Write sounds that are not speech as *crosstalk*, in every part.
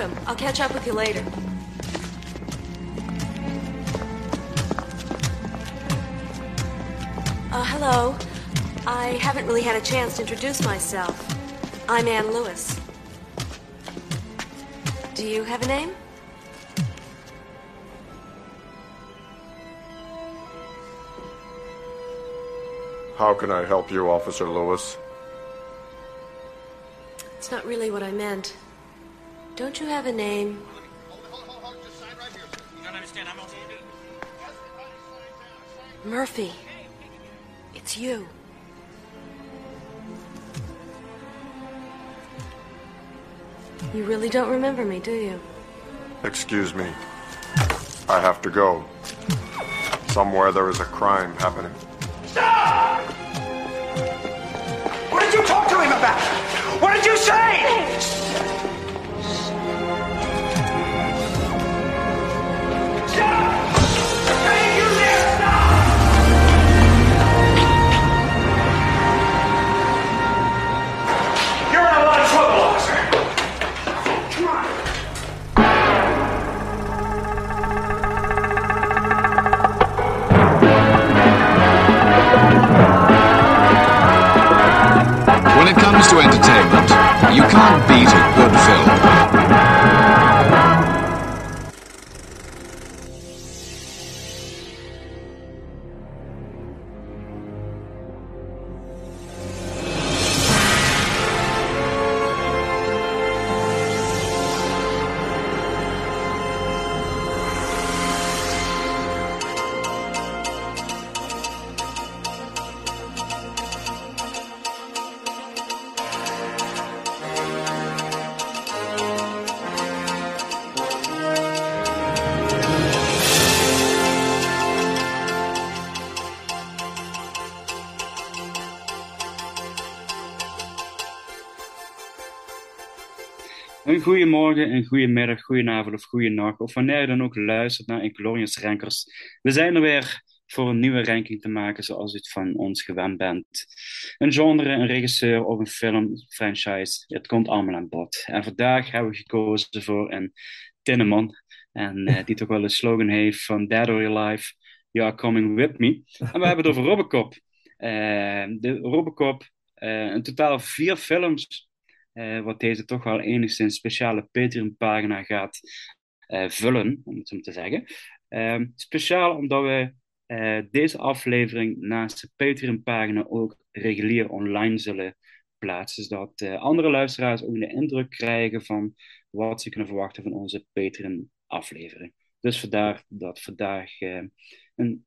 I'll catch up with you later. Uh, hello. I haven't really had a chance to introduce myself. I'm Anne Lewis. Do you have a name? How can I help you, Officer Lewis? It's not really what I meant. Don't you have a name? Murphy. It's you. You really don't remember me, do you? Excuse me. I have to go. Somewhere there is a crime happening. Stop! What did you talk to him about? What did you say? To entertainment, you can't beat a good film. Goedemorgen, een goedemiddag, goedenavond of goedenacht, of wanneer je dan ook luistert naar Inglorious Rankers. We zijn er weer voor een nieuwe ranking te maken zoals u het van ons gewend bent. Een genre, een regisseur of een film, franchise, het komt allemaal aan bod. En vandaag hebben we gekozen voor een Tinneman, en, eh, die toch wel een slogan heeft van Dead or Alive, You are coming with me. En we hebben het over Robocop. Eh, de Robocop, eh, een totaal vier films eh, wat deze toch wel enigszins speciale Patreon-pagina gaat eh, vullen, om het zo te zeggen. Ehm, speciaal omdat we eh, deze aflevering naast de Patreon-pagina ook regulier online zullen plaatsen, zodat andere luisteraars ook de indruk krijgen van wat ze kunnen verwachten van onze Patreon-aflevering. Dus vandaar dat vandaag een,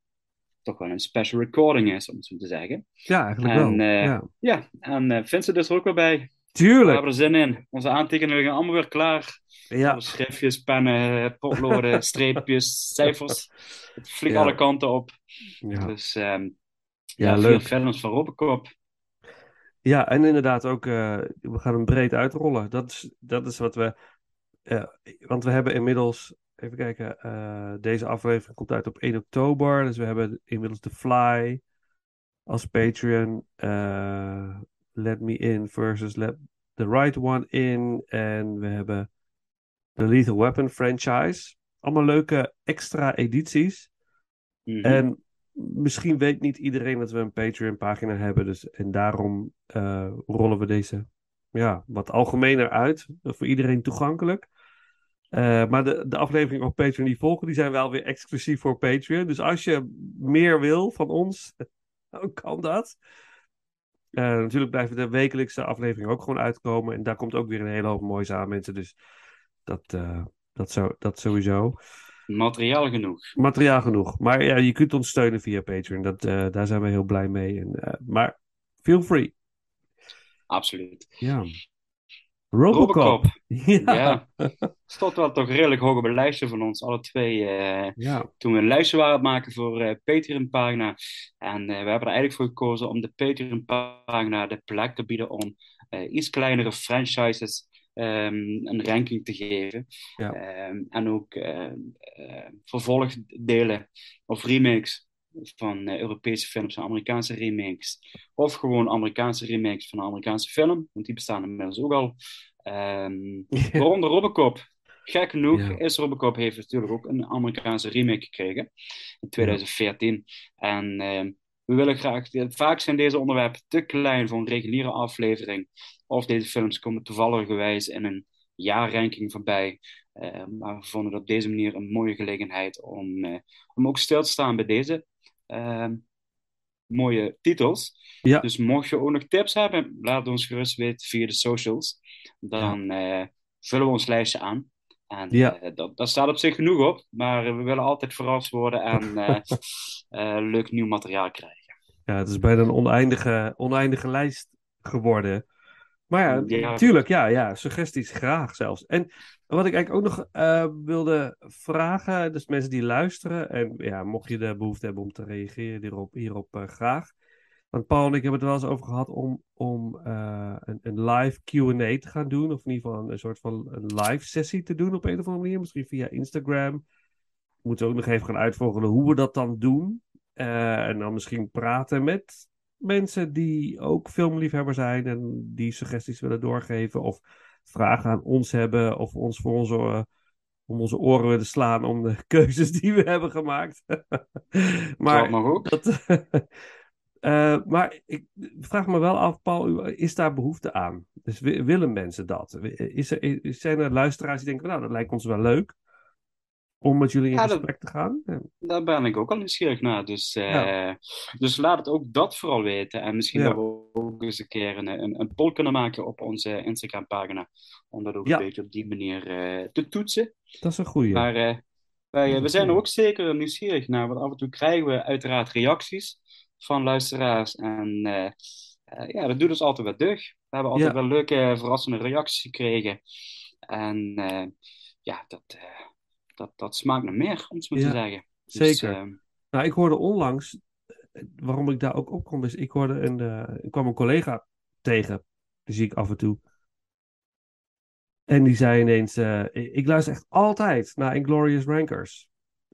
toch wel een special recording is, om het zo te zeggen. Ja, eigenlijk En, wel. ja. Ja, en Vincent is er ook weer bij. We Tuurlijk. hebben er zin in. Onze aantekeningen liggen allemaal weer klaar. Ja. Schriftjes, pennen, potloden, *laughs* streepjes, cijfers. Het vliegt Ja. alle kanten op. Ja. Dus ehm Ja, leuk. films van Robocop. ja, en inderdaad ook, eh, we gaan hem breed uitrollen. Dat is, dat is wat we, eh, want we hebben inmiddels, even kijken, eh, deze aflevering komt uit op 1 oktober. Dus we hebben inmiddels The Fly als Patreon. Let Me In versus Let The Right One In. En we hebben de Lethal Weapon franchise. Allemaal leuke extra edities. Mhm. En misschien weet niet iedereen dat we een Patreon-pagina hebben. Dus, en daarom eh, rollen we deze ja, wat algemener uit. Voor iedereen toegankelijk. Eh, maar de, de afleveringen op Patreon die volgen, die zijn wel weer exclusief voor Patreon. Dus als je meer wil van ons, *laughs* dan kan dat. Eh, natuurlijk blijven de wekelijkse afleveringen ook gewoon uitkomen. En daar komt ook weer een hele hoop moois aan, mensen. Dus dat, eh, dat, zo, dat sowieso. Materiaal genoeg. Materiaal genoeg. Maar ja, je kunt ons steunen via Patreon. Dat, eh, daar zijn we heel blij mee. En, maar feel free. Absoluut. Ja. Robocop. Robocop. *laughs* Ja. Ja. Stond wel toch redelijk hoog op het lijstje van ons, alle twee. eh, Ja. toen we een lijstje waren aan het maken voor eh Patreon-pagina. En eh, we hebben er eigenlijk voor gekozen om de Patreon-pagina de plek te bieden om iets kleinere franchises ehm, een ranking te geven. Ja. Ehm, en ook vervolgdelen of remakes van eh, Europese films en Amerikaanse remakes. Of gewoon Amerikaanse remakes van een Amerikaanse film, want die bestaan inmiddels ook al. Ehm, *laughs* Waaronder Robocop. gek genoeg Ja. is Robocop heeft natuurlijk ook een Amerikaanse remake gekregen in 2014. En ehm, we willen graag, vaak zijn deze onderwerpen te klein voor een reguliere aflevering. Of deze films komen toevalligerwijs in een jaarranking voorbij. Eh, maar we vonden dat op deze manier een mooie gelegenheid om, eh, om ook stil te staan bij deze ehm, mooie titels. Ja. Dus mocht je ook nog tips hebben, laat ons gerust weten via de socials. Dan eh, vullen we ons lijstje aan. En Ja. eh, dat, daar staat op zich genoeg op, maar we willen altijd verrast worden en *laughs* eh, leuk nieuw materiaal krijgen. Ja, het is bijna een oneindige, oneindige lijst geworden. Maar ja, Ja. tuurlijk, ja, ja, suggesties graag zelfs. En wat ik eigenlijk ook nog eh, wilde vragen, dus mensen die luisteren, en ja, mocht je de behoefte hebben om te reageren hierop, hierop eh, graag. Want Paul en ik hebben het er wel eens over gehad om, om eh, een, een live Q&A te gaan doen, of in ieder geval een, een soort van een live sessie te doen op een of andere manier, misschien via Instagram. Moeten we ook nog even gaan uitvogelen hoe we dat dan doen. En dan misschien praten met mensen die ook filmliefhebber zijn en die suggesties willen doorgeven of vragen aan ons hebben of ons voor onze, eh, om onze oren willen slaan om de *laughs* keuzes die we hebben gemaakt. Dat *laughs* maar mag ook. dat, *laughs* eh, maar ik vraag me wel af, Paul, is daar behoefte aan? Dus wi- willen mensen dat? Is er, zijn er luisteraars die denken, nou, dat lijkt ons wel leuk om met jullie in Ja, dat- gesprek te gaan? Daar ben ik ook al nieuwsgierig naar. Dus, eh, Ja. dus laat het ook dat vooral weten. En misschien Ja. dat we ook eens een keer een, een, een poll kunnen maken op onze Instagram-pagina. Om dat ook een beetje op die manier eh, te toetsen. Dat is een goeie. Maar eh, wij, we zijn er ook zeker nieuwsgierig naar. Want af en toe krijgen we uiteraard reacties van luisteraars. En ja, dat doet ons altijd wel deugd. We hebben altijd wel leuke, verrassende reacties gekregen. En ja, dat, dat, dat smaakt naar meer, om het zo Ja, te zeggen. Dus, zeker. eh, Nou, ik hoorde onlangs, eh, waarom ik daar ook op kom, is ik hoorde een, eh, ik kwam een collega tegen, die zie ik af en toe. En die zei ineens, eh, ik luister echt altijd naar Inglorious Rankers.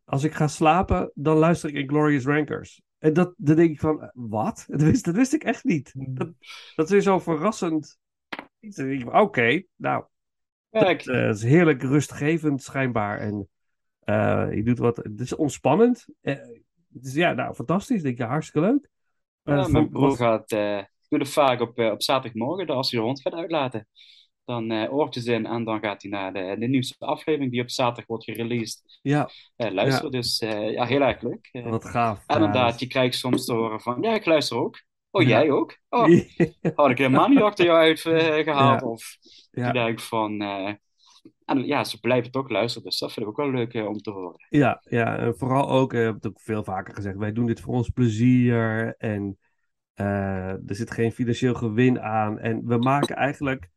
Als ik ga slapen, dan luister ik Inglorious Rankers. En dat, dan denk ik van, wat? *laughs* Dat wist, dat wist ik echt niet. Dat, dat is weer zo verrassend. Oké, nou, ik- het eh, is heerlijk rustgevend schijnbaar. En eh, je doet wat. Het is ontspannend. Het is, ja, nou, fantastisch. Denk, ja, hartstikke leuk. Ja, mijn broer gaat, doet het vaak op, op zaterdagmorgen, dat als hij de hond gaat uitlaten. Dan eh oortjes in en dan gaat hij naar de, de nieuwste aflevering die op zaterdag wordt gereleased Ja, luisteren. Dus ja, heel erg leuk. Wat gaaf. en inderdaad, je krijgt soms te horen van, ja, ik luister ook. Oh, Ja. jij ook? Oh, *laughs* had ik helemaal niet achter jou uit eh, *laughs* gehaald. Ja. Of Ja. je denkt van, eh, en ja, ze blijven toch luisteren. Dus dat vind ik ook wel leuk eh, om te horen. Ja, ja, en vooral ook, ik heb het ook veel vaker gezegd, wij doen dit voor ons plezier en eh, er zit geen financieel gewin aan. En we maken eigenlijk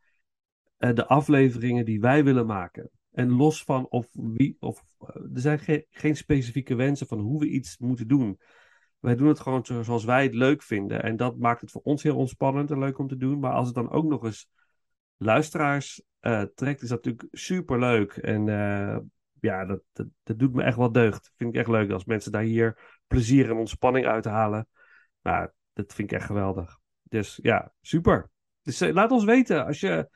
eh, de afleveringen die wij willen maken. En los van of wie, of eh, er zijn geen, geen specifieke wensen van hoe we iets moeten doen. Wij doen het gewoon zo- zoals wij het leuk vinden. En dat maakt het voor ons heel ontspannend en leuk om te doen. Maar als het dan ook nog eens luisteraars eh, trekt, is dat natuurlijk super leuk. En eh, ja, dat, dat, dat doet me echt wel deugd. Vind ik echt leuk als mensen daar hier plezier en ontspanning uit halen. Nou, dat vind ik echt geweldig. Dus ja, super. Dus eh, laat ons weten als je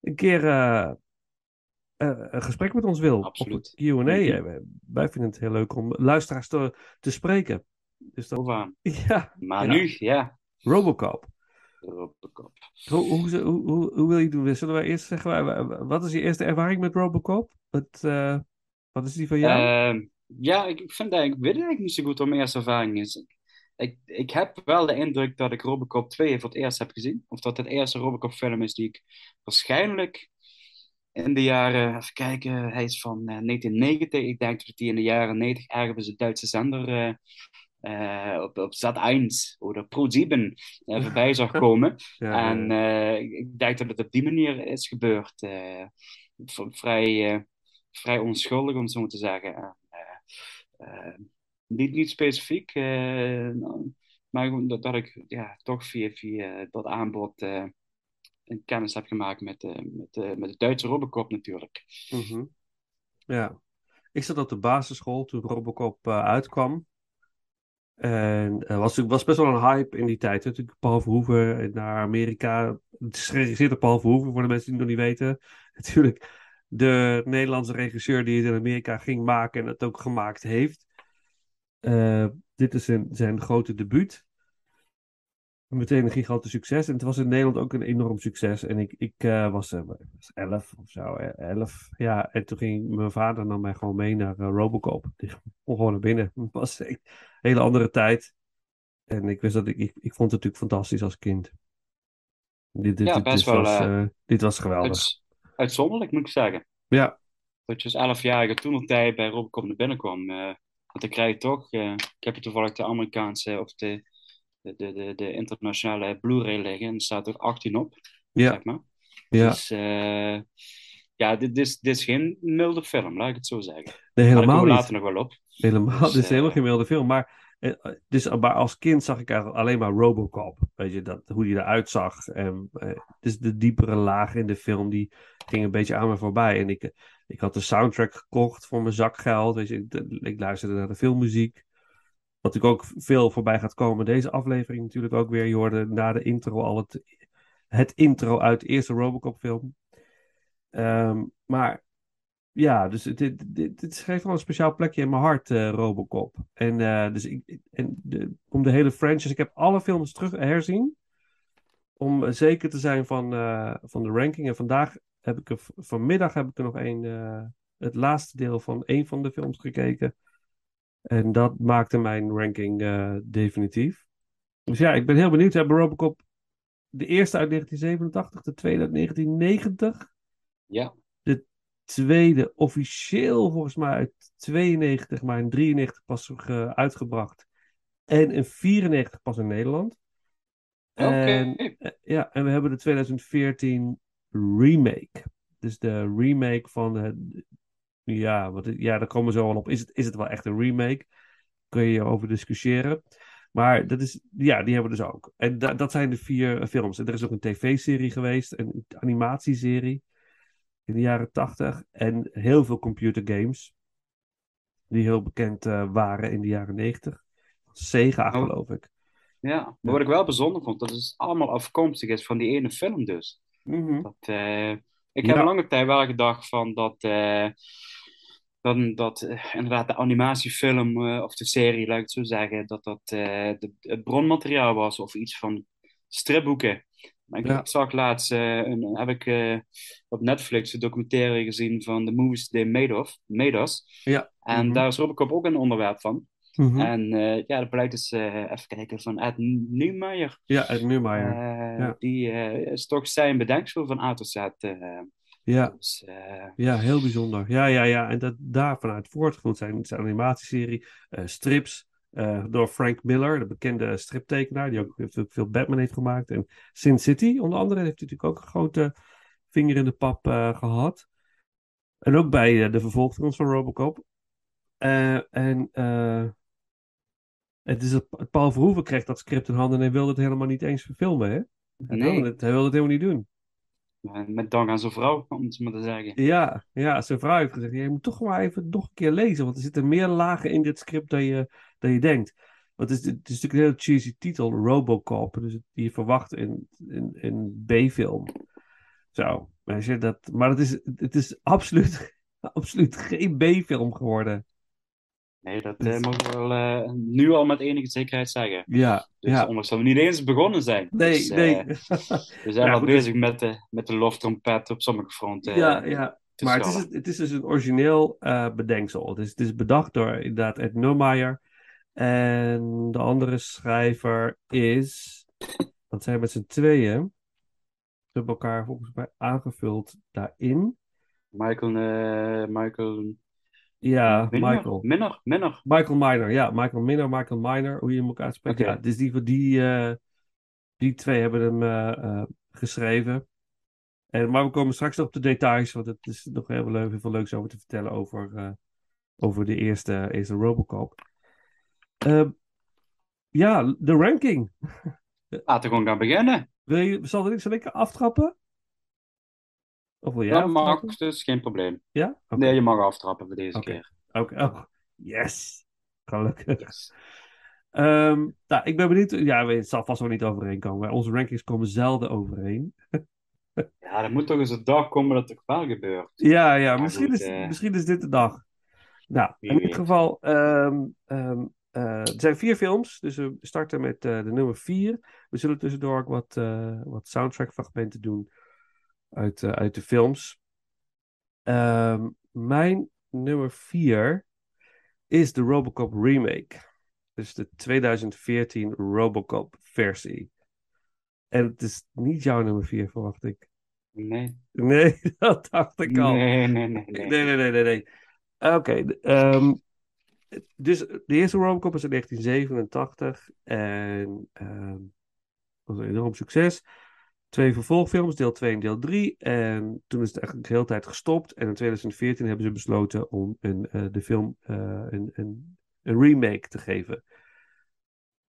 een keer een gesprek met ons wil. Absoluut. Op een Q&A. Wij vinden het heel leuk om luisteraars te, te spreken. Dus dat, *laughs* ja, Maar Ja. nu, ja. Robocop. Robocop. Hoe, hoe, hoe, hoe, hoe wil je het doen? Zullen wij eerst zeggen, wa- wa- wat is je eerste ervaring met Robocop? Wat, eh, wat is die van jou? Ehm, ja, ik ik vind eigenlijk, ik weet eigenlijk niet zo goed wat mijn eerste ervaring is. Ik, ik heb wel de indruk dat ik Robocop 2 voor het eerst heb gezien. Of dat het eerste Robocop film is die ik waarschijnlijk in de jaren, even kijken, hij is van eh, 1990. Ik denk dat hij in de jaren 90 ergens een Duitse zender eh, eh, op, op Zat1 of Pro7 eh, voorbij zag *laughs* komen. ja, En eh, ik- denk dat het op die manier is gebeurd. vrij, vrij onschuldig, om het zo te zeggen. En, niet, niet specifiek, nou, maar dat, dat ik ja, toch via, via dat aanbod een kennis heb gemaakt met, met, met de Duitse Robocop natuurlijk. mhm. ja. Ik zat op de basisschool toen Robocop uitkwam. En er was, was best wel een hype in die tijd. Natuurlijk Paul Verhoeven naar Amerika. Het is geregisseerd door Paul Verhoeven, voor de mensen die het nog niet weten. *laughs* Natuurlijk de Nederlandse regisseur die het in Amerika ging maken en het ook gemaakt heeft. Eh, dit is zijn, zijn grote debuut. Meteen een gigantisch succes. En het was in Nederland ook een enorm succes. En ik, ik eh, was, eh, was elf of zo. Elf. Ja, en toen ging mijn vader nam mij gewoon mee naar eh, Robocop. Die kon gewoon naar binnen. Het was een hele andere tijd. En ik wist dat ik, ik, ik vond het natuurlijk fantastisch als kind. Dit, dit, Ja, dit- best dit wel, was, dit was geweldig. Uits- uitzonderlijk moet ik zeggen. Ja, Dat je als 11-jarige toen nog tijd bij Robocop naar binnen kwam. want dan krijg je toch, ik heb toevallig de Amerikaanse of de, de, de, de, internationale Blu-ray liggen. En er staat er 18 op, ja, zeg maar. ja. Dus eh, ja, dit, is, dit is geen milde film, laat ik het zo zeggen. Nee, helemaal we niet. later nog wel op. Helemaal, Dus, dit is helemaal eh, geen wilde film. Maar, eh, dus, maar als kind zag ik eigenlijk alleen maar Robocop. Weet je, dat, hoe die eruit zag. En, dus de diepere lagen in de film, die ging een beetje aan me voorbij. En ik, ik had de soundtrack gekocht voor mijn zakgeld. Weet je, ik, ik luisterde naar de filmmuziek. Wat natuurlijk ook veel voorbij gaat komen. Deze aflevering natuurlijk ook weer. Je hoorde na de intro al het, het intro uit de eerste Robocop film. Ehm, maar ja, dus dit, dit, dit, geeft wel een speciaal plekje in mijn hart, eh, Robocop. En, eh, dus ik, en de, om de hele franchise, ik heb alle films terug herzien. Om zeker te zijn van, eh, van de ranking. En vandaag heb ik vanmiddag heb ik er nog een, het laatste deel van één van de films gekeken. En dat maakte mijn ranking eh, definitief. Dus ja, ik ben heel benieuwd. We hebben Robocop de eerste uit 1987, de tweede uit 1990 Ja, tweede officieel volgens mij uit 92, maar in 93 pas ge- uitgebracht. En in 94 pas in Nederland. oké. En, eh, ja, en we hebben de 2014 remake. Dus de remake van de. Ja, wat, ja, daar komen we zo al op. Is het, is het wel echt een remake? Kun je over discussiëren. Maar dat is, ja, die hebben we dus ook. En da- dat zijn de vier eh, films. En er is ook een tv-serie geweest, een animatieserie in de jaren 80. En heel veel computergames. Die heel bekend eh, waren in de jaren 90. Sega, Oh. geloof ik. Ja, maar wat ik wel bijzonder vond, dat het allemaal afkomstig is van die ene film dus. Mhm. Dat, eh, ik Ja. heb een lange tijd wel gedacht van dat, dan, dat eh, inderdaad de animatiefilm eh, of de serie, laat ik het zo zeggen, dat dat eh, de, het bronmateriaal was of iets van stripboeken. Maar ik, Ja. ik zag laatst, een, heb ik op Netflix een documentaire gezien van The Movies They Made, of, made Us. Ja. En Mhm. daar is Robocop ook een onderwerp van. Mhm. En ja, dat blijkt dus, even kijken, van Ed Niemeyer. Ja, Ed. Eh, Ja. Die is toch zijn bedenksel van A tot Z. ja. dus, eh, ja, heel bijzonder. Ja, ja, ja. En dat daar vanuit voortgevoerd zijn zijn animatieserie, eh, strips. eh, door Frank Miller, de bekende striptekenaar, die ook veel, veel Batman heeft gemaakt. En Sin City, onder andere, heeft hij natuurlijk ook een grote vinger in de pap eh, gehad. En ook bij de vervolgfilms van Robocop. En het is dat Paul Verhoeven kreeg dat script in handen en hij wilde het helemaal niet eens verfilmen, hè? Hij, nee, wilde het, hij wilde het helemaal niet doen. Met dank aan zijn vrouw, om het maar te zeggen. Ja, ja, zijn vrouw heeft gezegd, je moet toch maar even nog een keer lezen, want er zitten meer lagen in dit script dan je, dan je denkt. Want het is, het is natuurlijk een heel cheesy titel, Robocop, dus die je verwacht in, in, in B-film. Zo, maar, dat, maar het is, het is absoluut, *laughs* absoluut geen B-film geworden. Nee, dat Dus- eh, mogen we wel eh, nu al met enige zekerheid zeggen. Ja, Dus ja. ondanks dat we niet eens begonnen zijn. Nee, Dus, eh, nee. *laughs* we zijn Ja, al bezig met de, met de loftrompet op sommige fronten. ja, eh, ja. Maar het is, het is dus een origineel eh, bedenksel. Het is, het is bedacht door inderdaad Ed Neumeyer. En de andere schrijver is... Dat zijn met z'n tweeën. Ze hebben elkaar volgens mij aangevuld daarin. Michael, eh, Michael Ja? Michael. Minner, Minner. Michael Miner, ja. Michael Minner, Michael Miner, hoe je hem ook uitspreekt. Ja, dus die, die, eh, die twee hebben hem eh, eh, geschreven. En, maar we komen straks nog op de details, want het is nog heel leuk, heel veel leuks over te vertellen over, over de eerste, eerste Robocop. Eh, ja, de ranking. Laten we gewoon gaan beginnen. Wil je, zal ik zo lekker aftrappen? Of Ja, mag, aftrappen? dus geen probleem. Ja? Nee, je mag aftrappen voor deze keer. Oké, oh, yes. Gelukkig. Ehm, nou, ik ben benieuwd. Ja, het zal vast wel niet overeenkomen. Onze rankings komen zelden overeen. *laughs* Ja, er moet toch eens een dag komen dat het wel gebeurt. Ja, ja, Maar misschien, goed, is, eh. misschien is dit de dag. Nou, Wie in ieder geval, ehm, ehm, eh, er zijn vier films, dus we starten met eh, de nummer vier. We zullen tussendoor ook wat, wat soundtrack-fragmenten doen uit, eh, uit de films. Ehm, mijn nummer vier is de Robocop remake. Dus de 2014 Robocop versie. En het is niet jouw nummer vier, verwacht ik. Nee. Nee, *laughs* dat dacht ik al. Nee, nee, nee, nee. Nee, nee, nee, nee. nee. Oké, ehm, dus de eerste Robocop was in 1987 en ehm was een enorm succes. Twee vervolgfilms, deel 2 en deel 3. En toen is het eigenlijk de hele tijd gestopt. En in 2014 hebben ze besloten om een, eh, de film eh, een, een, een remake te geven.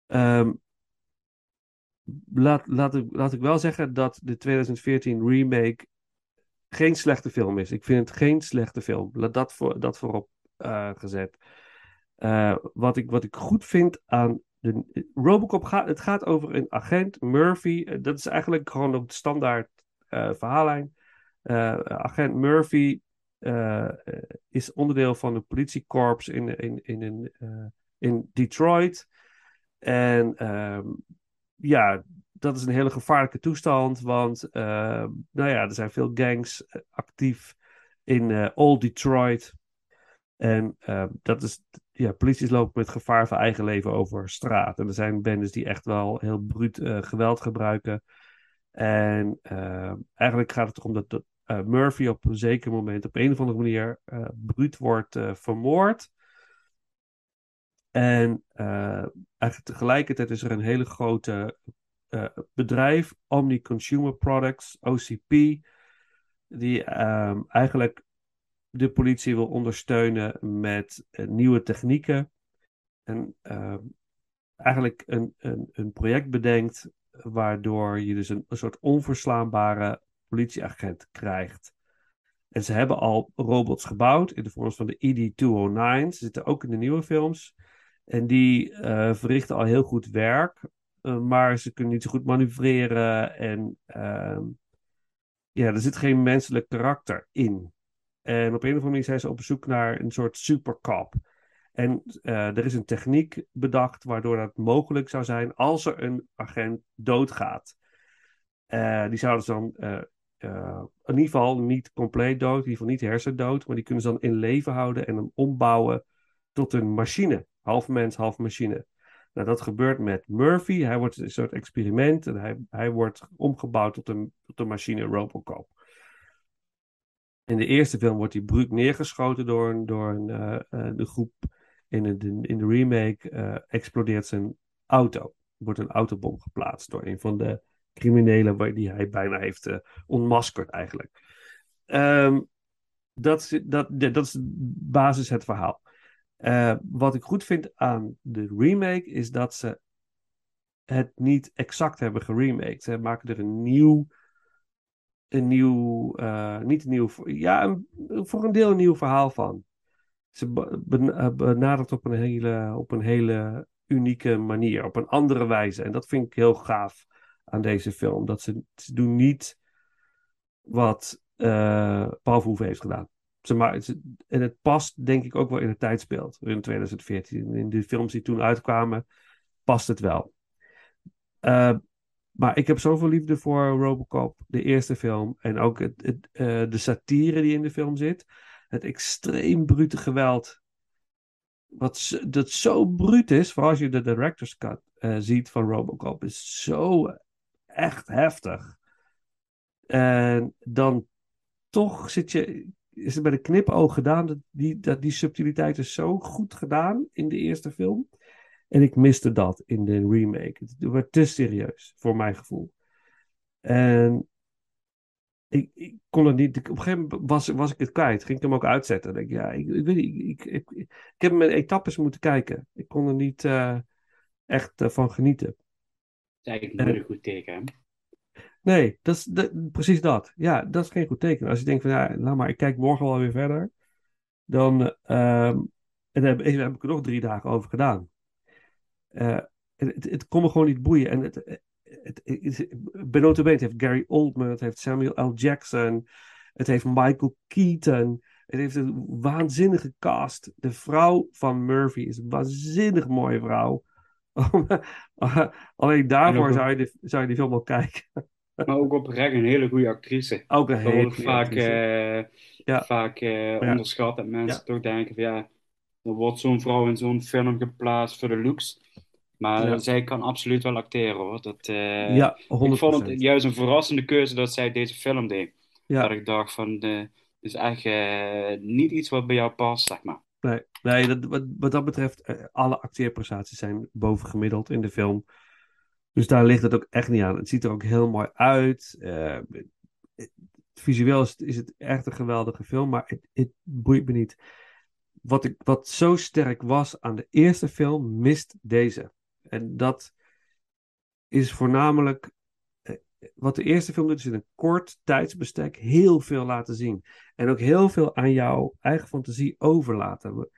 Ehm, laat, laat, ik, laat ik wel zeggen dat de 2014 remake geen slechte film is. Ik vind het geen slechte film. Laat dat, voor, dat voorop eh, gezet. Wat, ik, wat ik goed vind aan de Robocop gaat, het gaat over een agent, Murphy. Eh, dat is eigenlijk gewoon op de standaard eh, verhaallijn. Eh, agent Murphy eh, eh, is onderdeel van een politiekorps in, in, in, in, eh, in Detroit. En ehm, ja, dat is een hele gevaarlijke toestand, want eh, nou ja, er zijn veel gangs eh, actief in eh Old Detroit. En eh, dat is, ja, polities lopen met gevaar voor eigen leven over straat. En er zijn bendes die echt wel heel bruut eh, geweld gebruiken. En eh, eigenlijk gaat het erom dat, eh, Murphy op een zeker moment op een of andere manier bruut wordt vermoord. En eigenlijk tegelijkertijd is er een hele grote bedrijf, Omni Consumer Products, OCP, die ehm, eigenlijk de politie wil ondersteunen met eh, nieuwe technieken. En ehm, eigenlijk een, een, een project bedenkt waardoor je dus een, een soort onverslaanbare politieagent krijgt. En ze hebben al robots gebouwd in de vorm van de ED-209. Ze zitten ook in de nieuwe films. En die eh, verrichten al heel goed werk. eh, maar ze kunnen niet zo goed manoeuvreren. En ehm, ja, er zit geen menselijk karakter in. En op een of andere manier zijn ze op zoek naar een soort supercop. En eh, er is een techniek bedacht waardoor dat mogelijk zou zijn als er een agent doodgaat. Eh, die zouden ze dan eh, in ieder geval niet compleet dood, in ieder geval niet hersendood, maar die kunnen ze dan in leven houden en hem ombouwen tot een machine. Half mens, half machine. Nou, dat gebeurt met Murphy. Hij wordt een soort experiment en hij, hij wordt omgebouwd tot een, tot een machine Robocop. In de eerste film wordt hij bruut neergeschoten door een, door een eh, eh, de groep. In de, in de remake eh, explodeert zijn auto. Wordt een autobom geplaatst door een van de criminelen die hij bijna heeft eh, ontmaskerd eigenlijk. Ehm, dat, dat, dat is basis het verhaal. Wat ik goed vind aan de remake is dat ze het niet exact hebben geremaked. Ze maken er een nieuw, een nieuw, eh, niet een nieuw, ja, een- voor een deel een nieuw verhaal van. Ze eh, benadert op een hele, op een hele unieke manier, op een andere wijze. En dat vind ik heel gaaf aan deze film. Dat ze, doen niet wat eh Paul Verhoeven heeft gedaan. Ze ma- ze- en het past denk ik ook wel in het tijdsbeeld. In 2014. In de films die toen uitkwamen, past het wel. Eh, maar ik heb zoveel liefde voor Robocop, de eerste film. En ook het, eh, de satire die in de film zit. Het extreem brute geweld. Wat dat zo bruut is, vooral als je de director's cut eh, ziet van Robocop, is zo echt heftig. En dan toch zit je, is het bij de knipoog gedaan. Dat die, dat die subtiliteit is zo goed gedaan in de eerste film. En ik miste dat in de remake. Het werd te serieus, voor mijn gevoel. En ik, ik kon het niet. Op een gegeven moment was, was ik het kwijt. Ging ik hem ook uitzetten. Denk ik, ja, ik, ik weet niet. Ik, ik, heb in etappes moeten kijken. Ik kon er niet eh, echt eh, van genieten. Dat is eigenlijk nooit een goed teken, hè? Nee, dat is dat- precies dat. Ja, dat is geen goed teken. Als je denkt van ja, laat maar, ik kijk morgen wel weer verder. Dan ehm, en daar heb, daar heb ik er nog drie dagen over gedaan. Eh, het, het, kon me gewoon niet boeien. En het, het, het, het heeft Gary Oldman, het heeft Samuel L. Jackson, het heeft Michael Keaton. Het heeft een waanzinnige cast. De vrouw van Murphy is een waanzinnig mooie vrouw. *laughs* Alleen daarvoor zou je, de, zou je die film wel kijken. *laughs* Maar ook oprecht een hele goede actrice. Ook een hele goede vaak, actrice. uh, Ja. vaak uh, Ja. onderschat. Dat mensen Ja. toch denken van ja, er wordt zo'n vrouw in zo'n film geplaatst voor de looks. Maar Ja. zij kan absoluut wel acteren hoor. Dat, eh, ja, 100%. ik vond het juist een verrassende keuze dat zij deze film deed. Ja. Dat ik dacht van, eh is echt eh, niet iets wat bij jou past, zeg maar. Nee, nee dat, wat, wat dat betreft, alle acteerprestaties zijn bovengemiddeld in de film. Dus daar ligt het ook echt niet aan. Het ziet er ook heel mooi uit. Het- visueel is het, is het echt een geweldige film, maar het, het boeit me niet. Wat, ik, wat zo sterk was aan de eerste film, mist deze. En dat is voornamelijk. eh, Wat de eerste film doet, is in een kort tijdsbestek heel veel laten zien. En ook heel veel aan jouw eigen fantasie overlaten.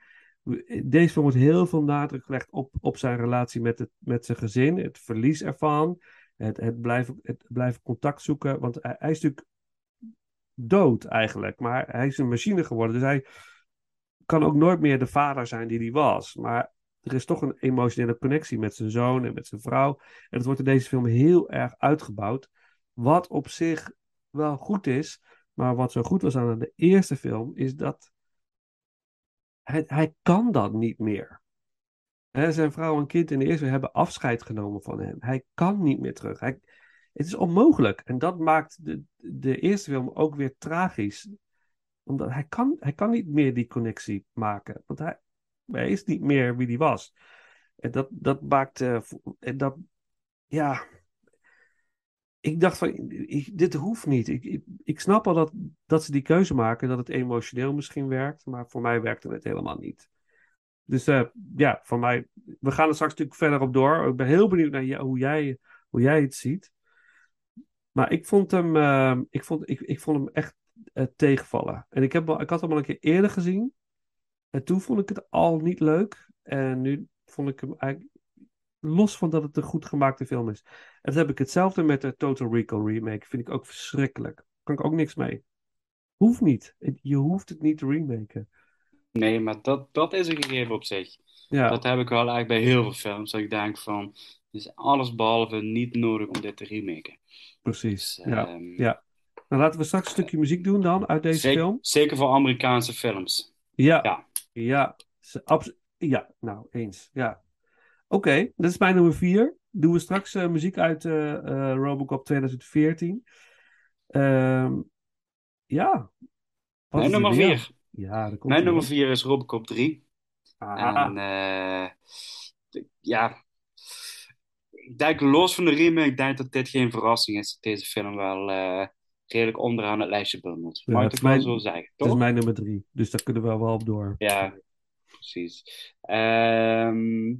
Deze film wordt heel veel nadruk gelegd op, op zijn relatie met, het, met zijn gezin, het verlies ervan, het, het, blijven, het blijven contact zoeken. Want hij, hij is natuurlijk dood eigenlijk, maar hij is een machine geworden. Dus hij kan ook nooit meer de vader zijn die hij was. Maar er is toch een emotionele connectie met zijn zoon en met zijn vrouw. En dat wordt in deze film heel erg uitgebouwd. Wat op zich wel goed is, maar wat zo goed was aan de eerste film, is dat hij, hij kan dat niet meer. Zijn vrouw en kind in de eerste hebben afscheid genomen van hem. Hij kan niet meer terug. Hij, het is onmogelijk. En dat maakt de, de eerste film ook weer tragisch. Omdat hij kan, hij kan niet meer die connectie maken. Want hij, hij is niet meer wie hij was. En dat, dat maakt. en dat, ja. Ik dacht van, dit hoeft niet. Ik, ik, ik snap al dat, dat ze die keuze maken, dat het emotioneel misschien werkt, maar voor mij werkte het helemaal niet. Dus eh, ja, voor mij, we gaan er straks natuurlijk verder op door. Ik ben heel benieuwd naar jou- hoe, jij, hoe jij het ziet. Maar ik vond hem, eh, ik vond, ik, ik vond hem echt eh, tegenvallen. En ik, heb, ik had hem al een keer eerder gezien. En toen vond ik het al niet leuk. En nu vond ik hem eigenlijk, los van dat het een goed gemaakte film is. En dat heb ik hetzelfde met de Total Recall remake. Vind ik ook verschrikkelijk. Kan ik ook niks mee. Hoeft niet. Je hoeft het niet te remaken. Nee, maar dat, dat is een gegeven op zich. Ja, Dat heb ik wel eigenlijk bij heel veel films. Dat ik denk van, het is alles behalve niet nodig om dit te remaken. precies. Dus, Ja, ehm, ja. Nou, laten we straks een stukje muziek doen dan uit deze zeker, film. zeker voor Amerikaanse films. Ja, Ja. ja, ja, nou, eens. Ja. Oké, dat is mijn nummer vier. Doen we straks eh, muziek uit eh, eh, Robocop 2014. Ehm, ja. Wat Mijn er nummer weer? vier. Ja, dat komt Mijn nummer vier is Robocop 3. Aha. En ja, ik denk los van de remake, ik denk dat dit geen verrassing is. Dat deze film wel redelijk onderaan het lijstje bundelt. Ja, ik het mijn- zo zeggen, Dat is mijn nummer drie. Dus daar kunnen we wel op door. Ja, precies. Ehm,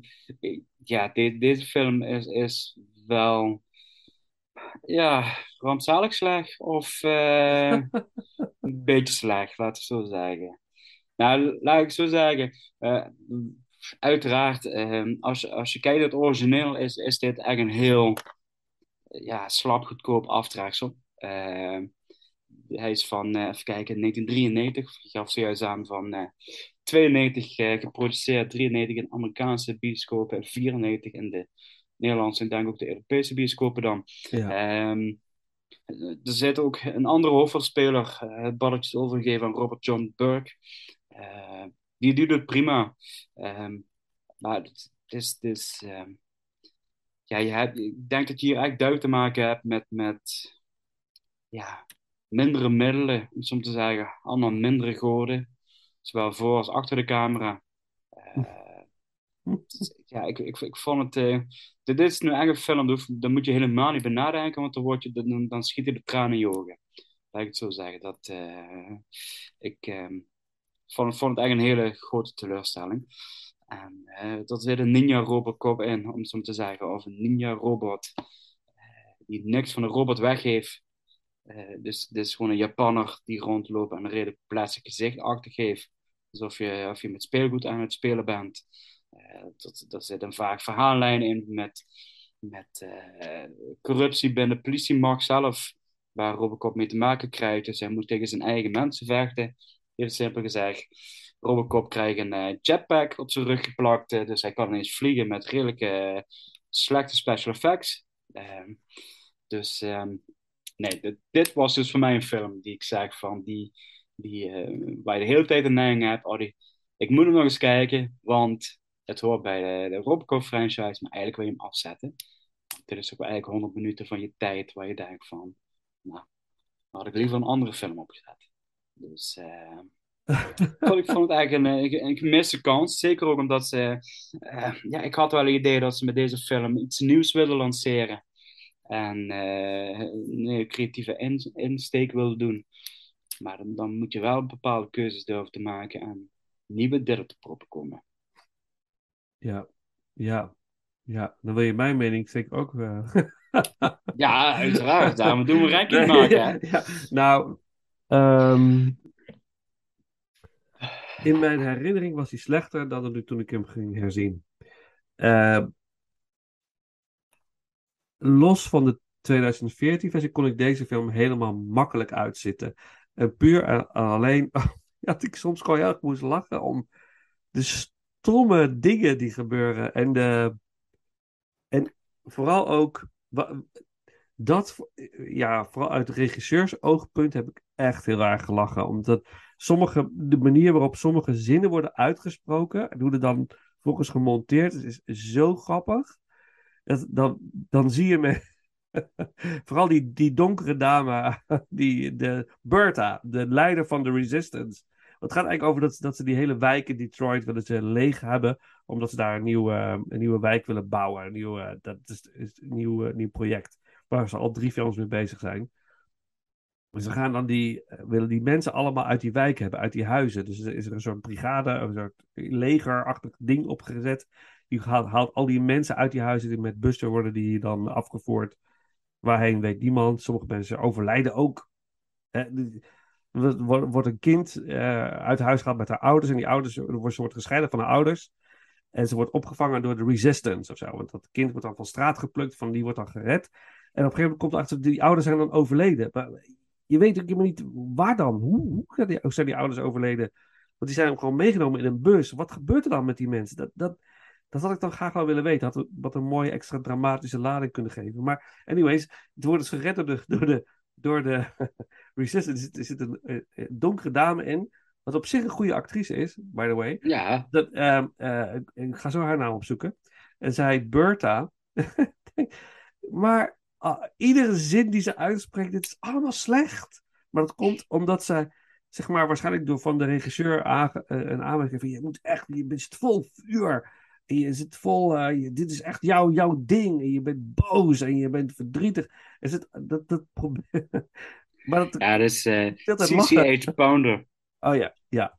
ja, de- deze film is, is wel ja, rampzalig slecht of eh, *laughs* een beetje slecht, laten we zo zeggen. Nou, laat ik zo zeggen. eh, uiteraard, ehm, als, je- als je kijkt naar het origineel, is, is dit echt een heel ja, slap goedkoop aftraagsel. Ehm, hij is van, eh, even kijken, 1993. Ik gaf zojuist aan van eh 92 eh, geproduceerd, 93 in Amerikaanse bioscopen en 94 in de Nederlandse en denk ook de Europese bioscopen dan. Ja. Ehm, er zit ook een andere hoofdrolspeler, eh, het balletje is overgegeven aan Robert John Burke. Eh, die, die doet het prima. Ehm, maar het is, het is ehm, ja, je hebt, ik denk dat je hier echt duidelijk te maken hebt met, met ja, mindere middelen, om zo te zeggen. Allemaal mindere goden, zowel voor als achter de camera. Eh, *laughs* ja, ik, ik, ik vond het. eh, dit is nu echt een film, daar moet je helemaal niet bij nadenken, want dan, word je, dan, dan schiet je de tranen in je ogen. Laat ik het zo zeggen. Dat, eh, ik ehm, vond, vond het echt een hele grote teleurstelling. En er zit een ninja Robocop in, om zo te zeggen, of een ninja robot eh, die niks van een robot weggeeft. Eh, dus dit is gewoon een Japanner die rondloopt en een redelijk plastic gezicht achtergeeft. Alsof je, of je met speelgoed aan het spelen bent. Eh, dat, zit een vaag verhaallijn in met met eh, corruptie binnen de politiemacht zelf, waar Robocop mee te maken krijgt. Dus hij moet tegen zijn eigen mensen vechten, heel simpel gezegd. Robocop krijgt een jetpack op zijn rug geplakt, dus hij kan ineens vliegen met redelijke slechte special effects. Ehm, dus ehm, nee, dit, dit was dus voor mij een film die ik zeg van die, die, eh, waar je de hele tijd een neiging hebt. Oh, die, ik moet hem nog eens kijken, want het hoort bij de, Robocop franchise, maar eigenlijk wil je hem afzetten. Dit is ook eigenlijk 100 minuten van je tijd waar je denkt van, nou, dan had ik liever een andere film opgezet. Dus eh, *laughs* ik vond- het eigenlijk een, een, een gemiste kans. Zeker ook omdat ze, eh, ja, ik had wel het idee dat ze met deze film iets nieuws wilden lanceren. En eh, een creatieve in- insteek wilden doen. Maar dan, dan moet je wel bepaalde keuzes durven te maken en dit op de proppen komen. Ja, ja, ja. Dan wil je mijn mening zeker ook. eh, Ja, uiteraard. Daarom doen we ranking maken. Hè? Ja. Nou, ehm, in mijn herinnering was hij slechter dan nu toen ik hem ging herzien. Eh, los van de 2014 versie kon ik deze film helemaal makkelijk uitzitten. En puur en alleen *laughs* dat ik soms gewoon heel erg moest lachen om de stomme dingen die gebeuren. En, de, en vooral ook dat, ja, vooral uit regisseursoogpunt heb ik echt heel erg gelachen. Omdat sommige, de manier waarop sommige zinnen worden uitgesproken en hoe er dan volgens gemonteerd is, is zo grappig. Dan, dan zie je me. *laughs* Vooral die, die donkere dame, *laughs* die, de Bertha, de leider van de Resistance. Het gaat eigenlijk over dat, dat ze die hele wijk in Detroit willen ze leeg hebben, omdat ze daar een nieuwe, een nieuwe wijk willen bouwen. Een, nieuwe, dat is, een nieuw, nieuw project waar ze al drie films mee bezig zijn. Ze gaan dan die, eh, willen die mensen allemaal uit die wijk hebben, uit die huizen. Dus er is er een soort brigade, een soort legerachtig ding opgezet. Die haalt, haalt al die mensen uit die huizen, die met bussen worden die dan afgevoerd. Waarheen weet niemand. Sommige mensen overlijden ook. Hè, wordt een kind eh, uit huis gehaald met haar ouders. En die ouders er wordt, wordt gescheiden van haar ouders. En ze wordt opgevangen door de resistance of zo. Want dat kind wordt dan van straat geplukt, van die wordt dan gered. En op een gegeven moment komt erachter, die ouders zijn dan overleden. Maar je weet ook helemaal niet waar dan. Hoe, hoe zijn, die, ouders overleden? Want die zijn gewoon meegenomen in een bus. Wat gebeurt er dan met die mensen? Dat, dat, dat had ik dan graag wel willen weten. Had wat een mooie extra dramatische lading kunnen geven. Maar anyways, het wordt dus gered door de, door de, door de *laughs* Resistance. Er zit, er zit een eh, eh, donkere dame in. Wat op zich een goede actrice is, by the way. Ja, Dat, ehm, eh, ik- ga zo haar naam opzoeken. En zij heet Bertha. *laughs* maar ah, iedere zin die ze uitspreekt, dit is allemaal slecht. Maar dat komt omdat zij, zeg maar, waarschijnlijk door van de regisseur een aanmerking van je moet echt, je zit vol vuur. En je zit vol, eh, je- dit is echt jouw, jouw ding. En je bent boos en je bent verdrietig. En zit, dat, dat probleem. *laughs* maar dat, ja dat is eh dat het. CCH Pounder. *laughs* Oh ja, ja.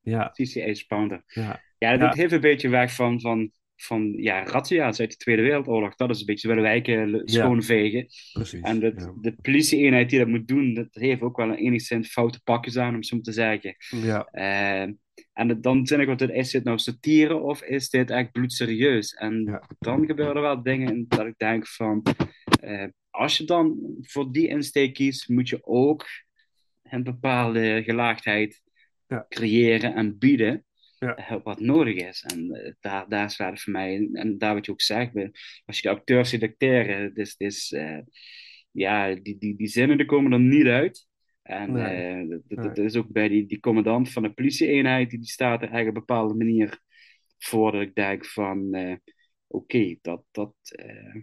Ja, CCH Pounder. ja. Ja, dat Ja. doet heeft een beetje weg van, van, van ja, razzia's uit de Tweede Wereldoorlog. Dat is een beetje willen wijken, schoonvegen. Precies. En dat, ja. de politie-eenheid die dat moet doen, dat heeft ook wel een enigszins foute pakjes aan, om zo te zeggen. ja. Eh, en dan zit ik wat, is dit nou satire of is dit echt bloedserieus? En Ja. dan gebeuren er wel dingen dat ik denk van, eh, als je dan voor die insteek kiest, moet je ook een bepaalde gelaagdheid Ja. creëren en bieden. Ja. eh, wat nodig is. En eh, daar, daar slaat het voor mij, en daar wat je ook zegt, als je de acteurs ziet acteren, dus, dus, ja, die, die, die zinnen die komen er niet uit. En Nee. eh, dat, dat, Nee. dat is ook bij die, die commandant van de politieeenheid, die, die staat er eigenlijk op een bepaalde manier voor dat ik denk van, eh, oké, dat, dat, eh,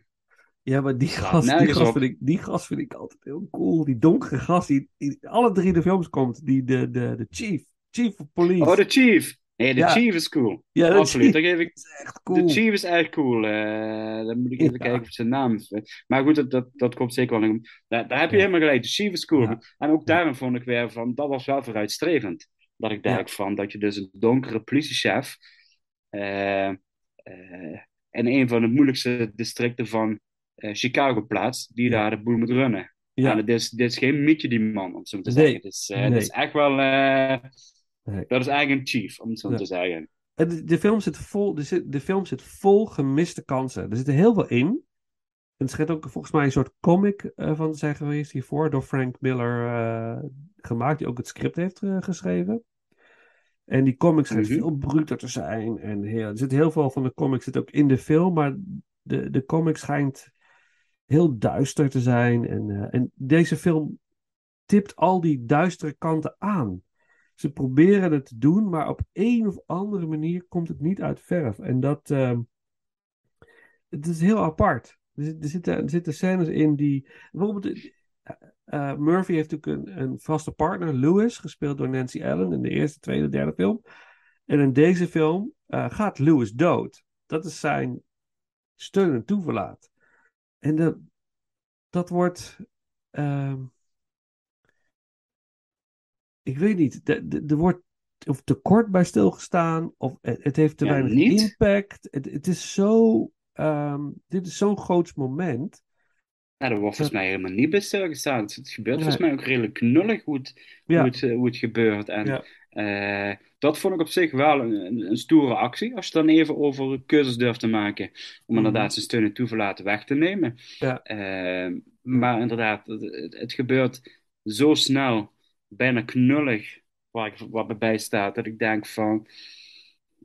Ja, maar die gast, die, gast vind ik, die gast vind ik altijd heel cool. Die donkere gast die, die in alle drie de films komt. Die, de, de, de chief. Chief of police. Oh, de chief! Nee, de Ja. chief is cool. ja, de Absoluut, chief ik is echt cool. De Chief is echt cool. eh dan moet ik even Ja. kijken of zijn naam is. Maar goed, dat, dat, dat komt zeker wel. in. Daar, daar heb je Ja. helemaal gelijk. De Chief is cool. En ook daarom vond ik weer van, dat was wel vooruitstrevend. Dat ik denk van, dat je dus een donkere politiechef eh, in een van de moeilijkste districten van Chicago plaatst, die daar de boel moet runnen. Ja. En dit is, dit is geen mietje die man, om het zo te Nee. zeggen. Dus, Nee. dit is echt wel, Nee. dat is eigenlijk een chief, om het zo Ja. te zeggen. En de, de, film zit vol, de, zit- de film zit vol gemiste kansen. Er zit er heel veel in. het schijnt ook volgens mij een soort comic eh, van te zijn geweest hiervoor, door Frank Miller eh, gemaakt, die ook het script heeft eh, geschreven. En die comic schijnt Mhm. veel bruter te zijn. En heel, er zit heel veel van de comic zit ook in de film, maar de, de comic schijnt heel duister te zijn. En, en deze film tipt al die duistere kanten aan. Ze proberen het te doen, maar op een of andere manier komt het niet uit verf. En dat ehm, het is heel apart. Er, zit- zitten, er zitten scènes in die. Bijvoorbeeld, eh, eh, Murphy heeft natuurlijk een, vaste partner, Lewis, gespeeld door Nancy Allen in de eerste, tweede, derde film. En in deze film eh, gaat Lewis dood. Dat is zijn steun en toeverlaat. En dat, dat wordt. ehm, ik weet niet. de- de- Er wordt of te kort bij stilgestaan, of het, het heeft te Ja, weinig niet. impact. Het, het is zo. ehm, dit is zo'n groot moment. Ja, daar wordt volgens mij helemaal niet bij stilgestaan. Het, gebeurt volgens mij ook redelijk knullig hoe het, Ja. hoe het, eh, hoe het gebeurt. En eh, dat vond ik op zich wel een, een, stoere actie. Als je dan even over keuzes durft te maken. Om Mhm. inderdaad zijn steun en toeverlaten weg te nemen. Ja. Eh, maar inderdaad, het- het gebeurt zo snel. Bijna knullig. Waar ik, wat me bij staat. Dat ik denk van...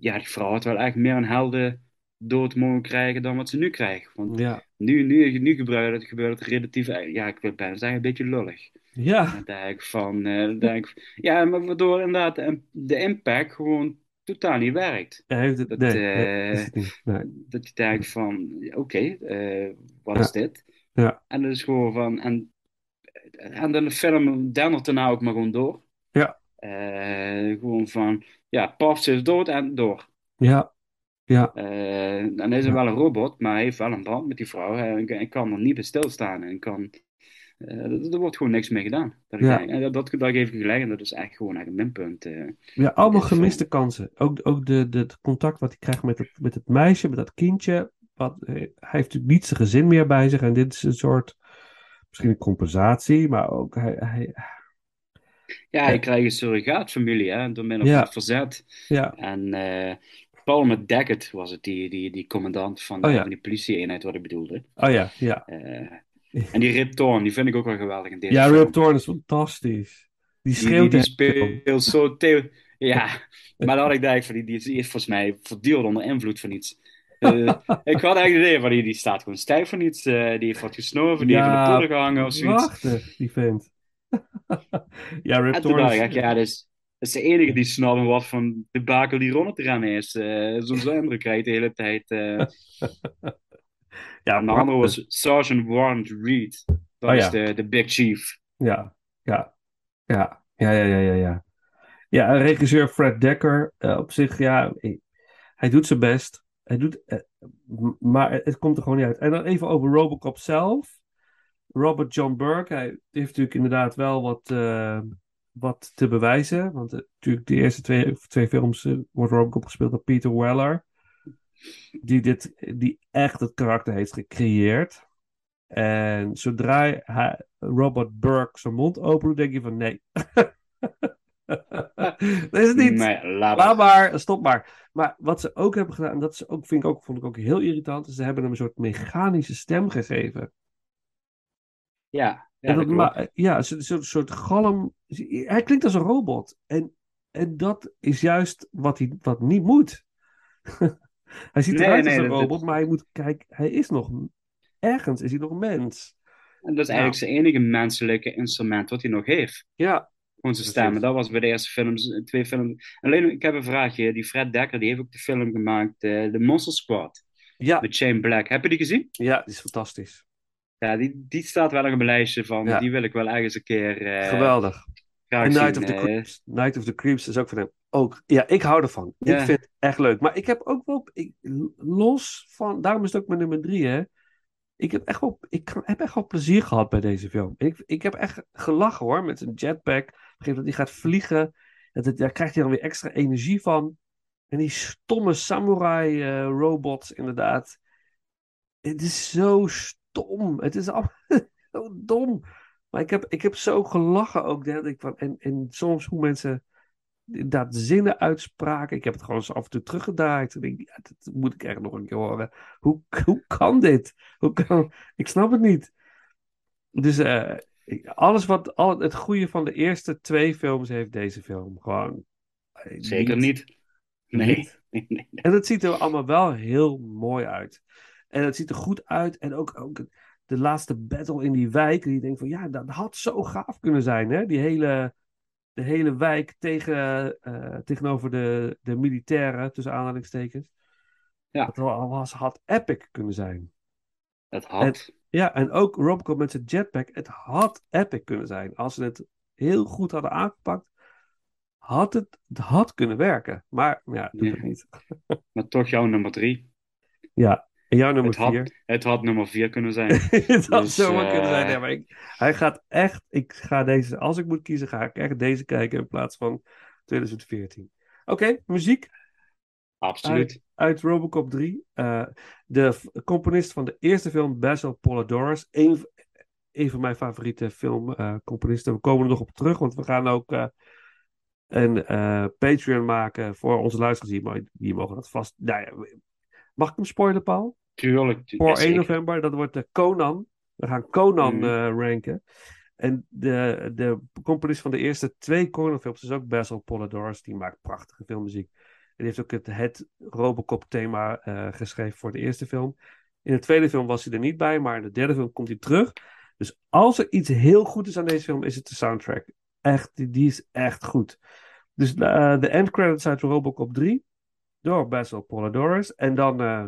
Ja, die vrouw had wel echt meer een helden dood mogen krijgen dan wat ze nu krijgt. Want Ja. nu, nu, nu gebeurt het, gebeurt het relatief, eh, ja, ik wil bijna zeggen, een beetje lullig. Ja. Dan denk ik van, eh, denk ja, maar waardoor inderdaad de, de impact gewoon totaal niet werkt. Dat, nee, eh, nee, niet. Dat je denkt van, oké, wat Ja. is dit? Ja. En dat is gewoon van, en, en dan de film dendert daarna ook maar gewoon door. Ja. Eh, gewoon van, ja, paf, ze is dood en door. Ja. Ja. Eh, dan is hij Ja. wel een robot, maar hij heeft wel een band met die vrouw. Hij kan er niet bij stilstaan. En kan, eh, er, wordt gewoon niks mee gedaan. Dat, ik Ja. en dat, dat, dat geef ik gelijk en dat is echt gewoon echt een minpunt. eh. Ja, allemaal gemiste kansen. Ook, ook de, de, het contact wat hij krijgt met het, met het meisje, met dat kindje. Wat, eh, hij heeft natuurlijk niet zijn gezin meer bij zich. En dit is een soort, misschien een compensatie, maar ook hij, hij ja, hij krijgt een surrogaatfamilie hè, door middel van het verzet. ja, En eh Paul McDaggett was het, die, die, die commandant van, Oh ja. van die politieeenheid wat ik bedoelde. oh ja, ja. Eh, en die Rip Torn, die vind ik ook wel geweldig in deze Ja, film. Rip Torn is fantastisch. Die Die, die, schreeuwt die veel. speelt zo theo- Ja, *laughs* maar dan had ik van die, die is die is volgens mij voortdurend onder invloed van iets. Eh, ik had eigenlijk idee van die, die staat gewoon stijf van iets. eh, die heeft wat gesnoven, die heeft in de gehangen of zoiets. Prachtig, die vent. *laughs* ja, Rip ik, ja, dus, dat is de enige die snapt wat van de bakel die rond het rennen is. Eh Zo'n indruk krijgt de hele tijd. ja, de andere was Sergeant Warrant Reed. Dat Oh, is ja. de, de Big Chief. Ja, ja, ja, ja, ja, ja, ja, ja. Ja, regisseur Fred Dekker, op zich, ja, hij doet zijn best. Hij doet, eh, maar het komt er gewoon niet uit. En dan even over Robocop zelf. Robert John Burke, hij heeft natuurlijk inderdaad wel wat, eh, wat te bewijzen. Want eh, natuurlijk de eerste twee, twee films wordt Robocop gespeeld door Peter Weller. Die, dit, die echt het karakter heeft gecreëerd. En zodra hij, Robert Burke zijn mond open doet, denk je van nee. *laughs* dat is het niet. Nee, laat Laat maar. maar, stop maar. Maar wat ze ook hebben gedaan, en dat is ook, vind ik ook, vond ik ook heel irritant, is ze hebben hem een soort mechanische stem gegeven. Ja, ja, en dat dat, klopt. ma- ja, een soort, galm. Hij klinkt als een robot. En, en dat is juist wat hij wat niet moet. *laughs* hij ziet eruit nee, als een robot, maar hij moet kijken, hij is nog ergens, is hij nog een mens. En dat is Nou. eigenlijk zijn enige menselijke instrument wat hij nog heeft. Ja, Precies. stemmen. Dat was bij de eerste films, twee films. Alleen, ik heb een vraagje. Die Fred Dekker, die heeft ook de film gemaakt, eh The Monster Squad. ja, Met Shane Black. Heb je die gezien? ja, die is fantastisch. Ja, die, die staat wel op mijn lijstje van, Ja. die wil ik wel ergens een keer eh, Geweldig. Night zien. of the eh. Creeps. Night of the Creeps is ook van hem. Ook, ja, ik hou ervan. Ja. Ik vind het echt leuk. Maar ik heb ook wel, ik, los van, daarom is het ook mijn nummer drie, hè. Ik heb echt wel, ik heb echt wel plezier gehad bij deze film. Ik, ik heb echt gelachen hoor, met zijn jetpack. Gegeven moment, die gaat vliegen. Dat, het- daar krijgt hij dan weer extra energie van. En die stomme samurai eh, inderdaad. Het is zo stom. Het is allemaal *laughs* zo dom. Maar ik heb, ik heb zo gelachen ook. Dat ik en, en soms hoe mensen inderdaad zinnen uitspraken. Ik heb het gewoon eens af en toe teruggedraaid. Ja, dat moet ik echt nog een keer horen. Hoe, *laughs* hoe kan dit? Hoe kan... Ik snap het niet. Dus eh, alles wat, al het goede van de eerste twee films heeft deze film. Gewoon. eh, Zeker niet. Nee. *laughs* Niet. nee, nee. En het ziet er allemaal wel heel mooi uit. En het ziet er goed uit. En ook, ook de laatste battle in die wijk. Die denkt van ja, dat had zo gaaf kunnen zijn. Hè? Die hele, de hele wijk tegen, eh, tegenover de, de militairen, tussen aanhalingstekens. Ja. Dat was, had epic kunnen zijn. Dat had. Ja, en ook Robocop met zijn jetpack. Het had epic kunnen zijn. Als ze het heel goed hadden aangepakt, had het, het had kunnen werken. Maar ja, doet het niet. *laughs* Maar toch jouw nummer drie. Ja, en jouw nummer Het had, vier. het had nummer vier kunnen zijn. *laughs* het had Dus, zomaar kunnen zijn. eh, Ja, maar ik, hij gaat echt, ik ga deze, als ik moet kiezen, ga ik echt deze kijken in plaats van 2014. Oké, muziek Absoluut. Uit Robocop 3. Eh, de componist van de eerste film, Basil Poledouris. Een, van mijn favoriete filmcomponisten. we komen er nog op terug, want we gaan ook eh, een eh, Patreon maken voor onze luisteraars. Die, mo- die mogen dat vast... Nou ja, mag ik hem spoilen, Paul? Tuurlijk. Voor 1 zeker. november, dat wordt de Conan. We gaan Conan Mhm. eh, ranken. En de, de componist van de eerste twee Conan-films is ook Basil Poledouris. Die maakt prachtige filmmuziek. En heeft ook het, het Robocop-thema eh, geschreven voor de eerste film. In de tweede film was hij er niet bij, maar in de derde film komt hij terug. Dus als er iets heel goed is aan deze film, is het de soundtrack. Echt, die, is echt goed. Dus eh, de end credits uit Robocop 3 door Basil Poledouris. En dan eh,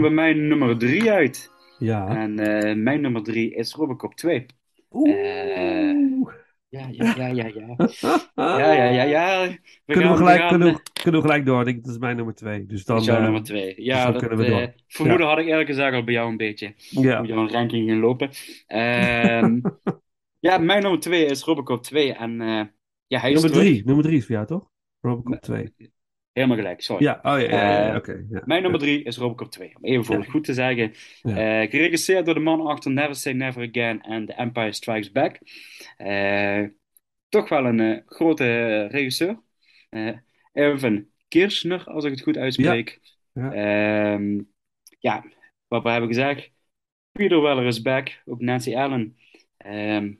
komen we bij mijn nummer 3 uit. Ja. En eh, mijn nummer 3 is Robocop 2. Oeh. Ja, ja, ja, ja, ja. *laughs* Ja, ja, ja, ja. We kunnen, we gelijk, kunnen, eh, we, kunnen we gelijk door? Ik denk, dat is mijn nummer twee. Dus dan, jouw nummer 2. dus Ja, dan dat kunnen we door. vermoeden had ik eerlijk gezegd al bij jou een beetje. ja. Hoe jouw ranking ging lopen. Ehm, *laughs* ja, mijn nummer 2 is Robocop 2. En eh, ja, hij is Nummer terug. drie. Nummer drie is voor jou, toch? Robocop 2. Helemaal gelijk, sorry. Ja, oh ja, ja, ja, ja, Eh, oké. ja. Mijn nummer 3 is Robocop 2. Om even voor Ja. het goed te zeggen. Eh, geregisseerd door de man achter Never Say Never Again en The Empire Strikes Back. Eh, toch wel een grote regisseur. Irvin Kirchner, als ik het goed uitspreek. Ja. Ehm, ja, wat we hebben gezegd. Peter Weller is back. Ook Nancy Allen. Ehm,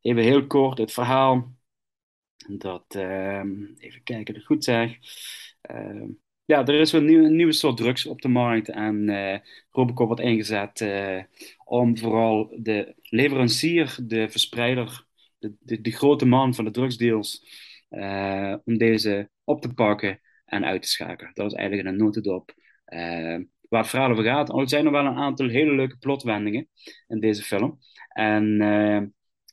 even heel kort het verhaal. Dat, ehm, even kijken dat ik het goed zeg. Ehm, ja, er is een nieuwe, een nieuwe soort drugs op de markt. En eh Robocop wordt ingezet eh, om vooral de leverancier, de verspreider, de, de, de grote man van de drugsdeals, eh, om deze op te pakken en uit te schakelen. Dat is eigenlijk een notendop waar het verhaal over gaat. Al zijn er wel een aantal hele leuke plotwendingen in deze film. En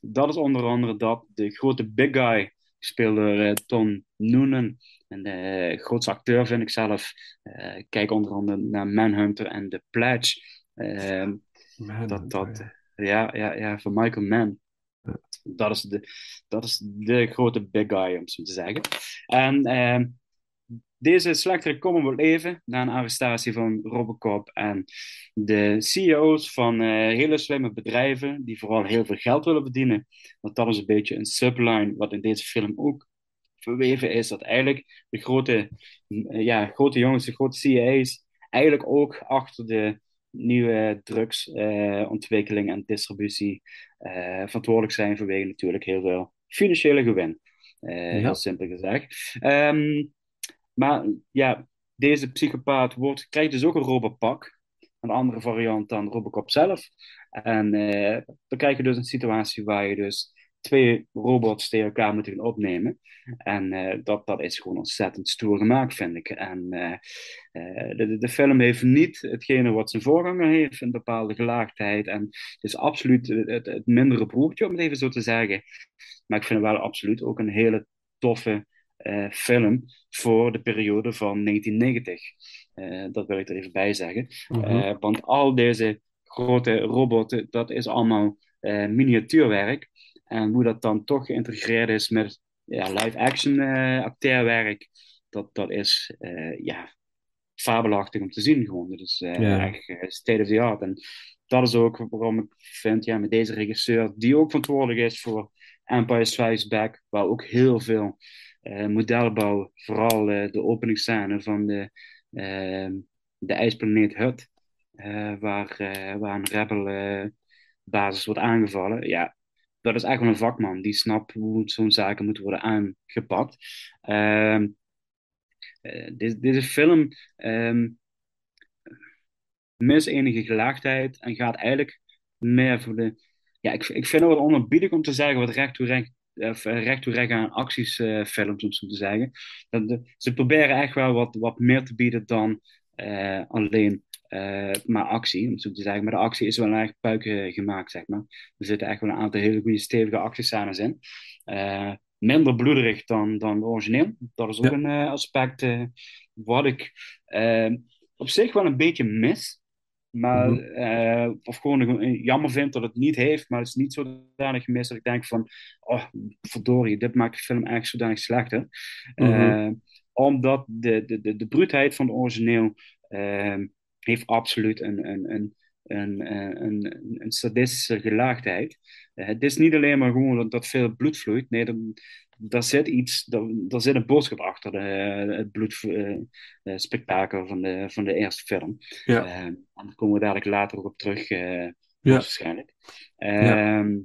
dat is onder andere dat de grote big guy, gespeeld door eh, Tom Noonan, een eh, grootste acteur vind ik zelf. Eh, kijk onder andere naar Manhunter en The Pledge. Ehm, Man, dat, dat, ja. ja, ja, ja, van Michael Mann. Dat is de, dat is de grote big guy, om zo te zeggen. En ehm, deze slechterik komen wil leven na een arrestatie van Robocop. En de CEO's van eh, hele slimme bedrijven, die vooral heel veel geld willen verdienen. Want dat is een beetje een subline wat in deze film ook verweven is. Dat eigenlijk de grote, eh, ja, grote jongens, de grote CEO's, eigenlijk ook achter de nieuwe drugsontwikkeling en distributie eh, verantwoordelijk zijn vanwege natuurlijk heel veel financiële gewin. Eh, Ja. Heel simpel gezegd. Ehm, maar ja, deze psychopaat wordt, krijgt dus ook een robotpak. Een andere variant dan Robocop zelf. En eh, dan krijg je dus een situatie waar je dus twee robots tegen elkaar moet gaan opnemen. En eh, dat, dat is gewoon ontzettend stoer gemaakt, vind ik. En eh, eh, de, de, film heeft niet hetgene wat zijn voorganger heeft, een bepaalde gelaagdheid. En het is absoluut het, het, het mindere broertje, om het even zo te zeggen. Maar ik vind het wel absoluut ook een hele toffe eh, film voor de periode van 1990. Eh, dat wil ik er even bij zeggen. Mhm. Eh, want al deze grote robotten, dat is allemaal miniatuurwerk. En hoe dat dan toch geïntegreerd is met ja, live-action acteerwerk, dat, dat is ja, fabelachtig om te zien gewoon. Dat is Ja. echt state of the art. En dat is ook waarom ik vind, ja, met deze regisseur, die ook verantwoordelijk is voor Empire Strikes Back, waar ook heel veel eh, modelbouw, vooral eh, de openingsscène van de, eh, de ijsplaneet Hut, eh, waar, waar een rebel eh, basis wordt aangevallen. Ja, dat is echt wel een vakman die snapt hoe zo'n zaken moeten worden aangepakt. Ehm eh, deze, film ehm mist enige gelaagdheid en gaat eigenlijk meer voor de. Ja, ik, ik vind het wat onerbiedig om te zeggen wat recht toe recht, of, eh, recht toe recht aan acties eh, films, om zo te zeggen. Dat de- ze proberen echt wel wat, wat meer te bieden dan eh, alleen maar actie, om zo te zeggen. Maar de actie is wel erg puiken gemaakt, zeg maar. Er zitten echt wel een aantal hele goede stevige actiescènes in. Minder bloederig dan, dan origineel. Dat is ook Ja. een aspect wat ik op zich wel een beetje mis. Maar, Mhm. eh, of gewoon eh, jammer vind dat het niet heeft, maar het is niet zodanig gemist dat ik denk van, oh, verdorie, dit maakt de film echt zodanig slechter. Mhm. Eh, omdat de, de, de, de bruutheid van het origineel eh, heeft absoluut een, een, een, een, een, een, een sadistische gelaagdheid. Eh, het is niet alleen maar gewoon dat, dat veel bloed vloeit, nee, dan, daar zit iets, daar, daar zit een boodschap achter de, het bloedspektakel van, de, van de eerste film. Ja. Eh, en daar komen we dadelijk later ook op terug, eh, Ja. waarschijnlijk. Ehm,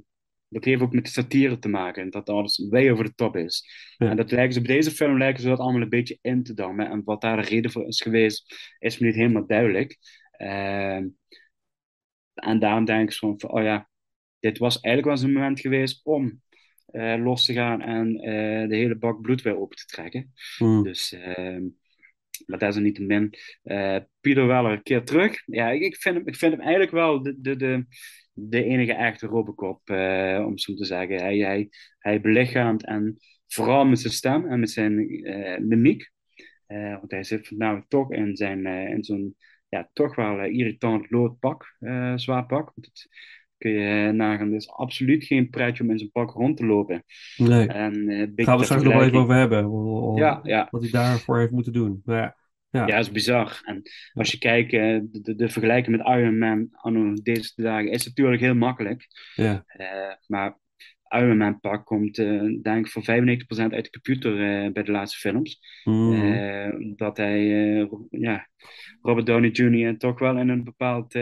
Dat heeft ook met satire te maken, en dat alles way over de top is. Ja. En dat lijken ze, bij deze film lijken ze dat allemaal een beetje in te dammen. En wat daar de reden voor is geweest, is me niet helemaal duidelijk. Ehm, en daarom denk ik van, oh ja, dit was eigenlijk wel eens een moment geweest om eh, los te gaan en eh, de hele bak bloed weer open te trekken. Mm. Dus ehm, maar desalniettemin, uh, Peter Weller een keer terug. Ja, ik, ik, vind hem, ik vind hem eigenlijk wel de, de, de, de enige echte Robocop, uh, om zo te zeggen. Hij, hij, hij belichaamt en vooral met zijn stem en met zijn uh, mimiek. want hij zit nou toch in, zijn, in zo'n ja, toch wel irritant loodpak, zwaar pak. Want het, kun je nagaan, er is absoluut geen pretje om in zijn pak rond te lopen. Nee. En, uh, Gaan we straks nog wel even over hebben. Ja, ja. Wat hij daarvoor heeft moeten doen. Maar ja. Ja. ja, dat is bizar. En als je kijkt, uh, de, de, vergelijking met Iron Man anno deze dagen is natuurlijk heel makkelijk. Ja. Uh, maar Iron Man pak komt uh, denk ik voor 95% uit de computer bij de laatste films. Mm. dat hij, ja, Robert Downey Jr. toch wel in een bepaald,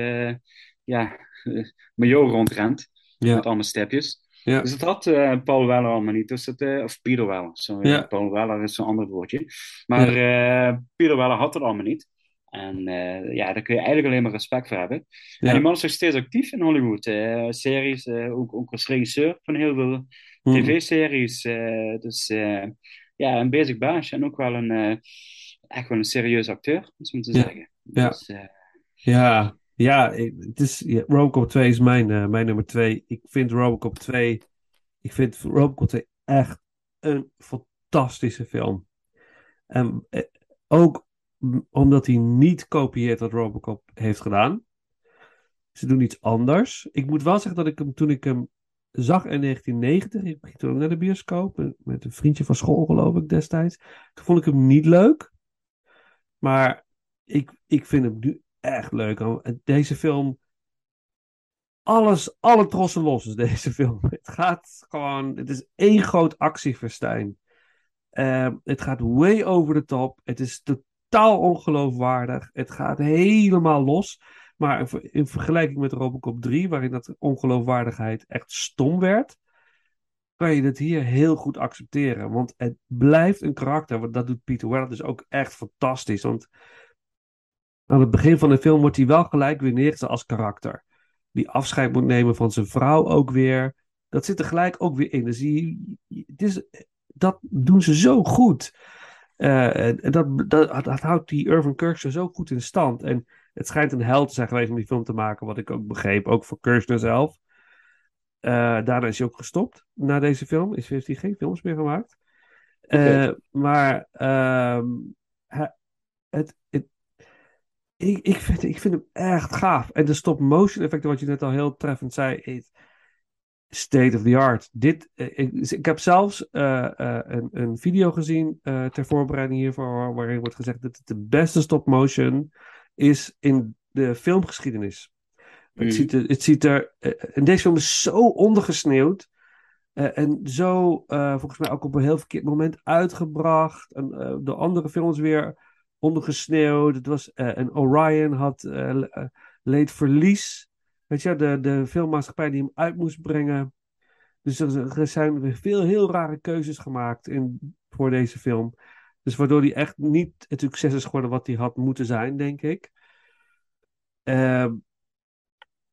ja, *laughs* milieu rondrent. Ja. Met allemaal stepjes. Ja. Dus dat had uh, Paul Weller allemaal niet. Dus dat, uh, of Peter Weller, sorry. Ja. Paul Weller is een ander woordje. Maar uh, Peter Weller had het allemaal niet. En ja, daar kun je eigenlijk alleen maar respect voor hebben. Ja. En die man is nog steeds actief in Hollywood. series, ook, ook als regisseur van heel veel Mm. tv-series. dus ja, een bezig baasje. En ook wel een, echt wel een serieus acteur, om zo te Ja. zeggen. Ja. Dus, Ja, ja, ik- het is, ja, Robocop 2 is mijn, eh, mijn nummer 2. Ik vind Robocop 2, ik vind Robocop 2 echt een fantastische film. En eh, ook omdat hij niet kopieert wat Robocop heeft gedaan. Ze doen iets anders. Ik moet wel zeggen dat ik hem toen ik hem zag in 1990, ik ging toen ook naar de bioscoop met, een vriendje van school geloof ik destijds. Vond ik hem niet leuk. Maar ik, ik vind hem nu echt leuk. Deze film. Alles, alle trossen los is deze *laughs* film. Het gaat gewoon. Het is één groot actieverstijn. Ehm, het gaat way over de top. Het is totaal ongeloofwaardig. Het gaat helemaal los. Maar in ver- in vergelijking met Robocop 3, waarin dat ongeloofwaardigheid echt stom werd, kan je het hier heel goed accepteren. Want het blijft een karakter. Want dat doet Peter Weller dus ook echt fantastisch. Want aan het begin van de film wordt hij wel gelijk weer neergezet als karakter. Die afscheid moet nemen van zijn vrouw ook weer. Dat zit er gelijk ook weer in. Dus het is, dat doen ze zo goed. En dat, dat, dat houdt die Irvin Kershner zo goed in stand. En het schijnt een held te zijn geweest om die film te maken, wat ik ook begreep. Ook voor Kershner zelf. Eh, daarna is hij ook gestopt na deze film. Is, heeft hij geen films meer gemaakt. Eh, maar ehm, het, het, ik, ik, vind, ik vind hem echt gaaf. En de stop-motion effecten, wat je net al heel treffend zei, is state of the art. Dit, eh, ik, ik heb zelfs eh, eh, een, een video gezien ter voorbereiding hiervoor, waarin wordt gezegd dat het de beste stop-motion is in de filmgeschiedenis. Het, ziet er, het ziet er. en deze film is zo ondergesneeuwd. en zo, volgens mij, ook op een heel verkeerd moment uitgebracht. En de andere films weer ondergesneeuwd. Het was, eh, en Orion had eh, leed verlies. Weet je, de, de filmmaatschappij die hem uit moest brengen. Dus er, er zijn veel heel rare keuzes gemaakt in, voor deze film. Dus waardoor hij echt niet het succes is geworden wat hij had moeten zijn, denk ik. Ehm,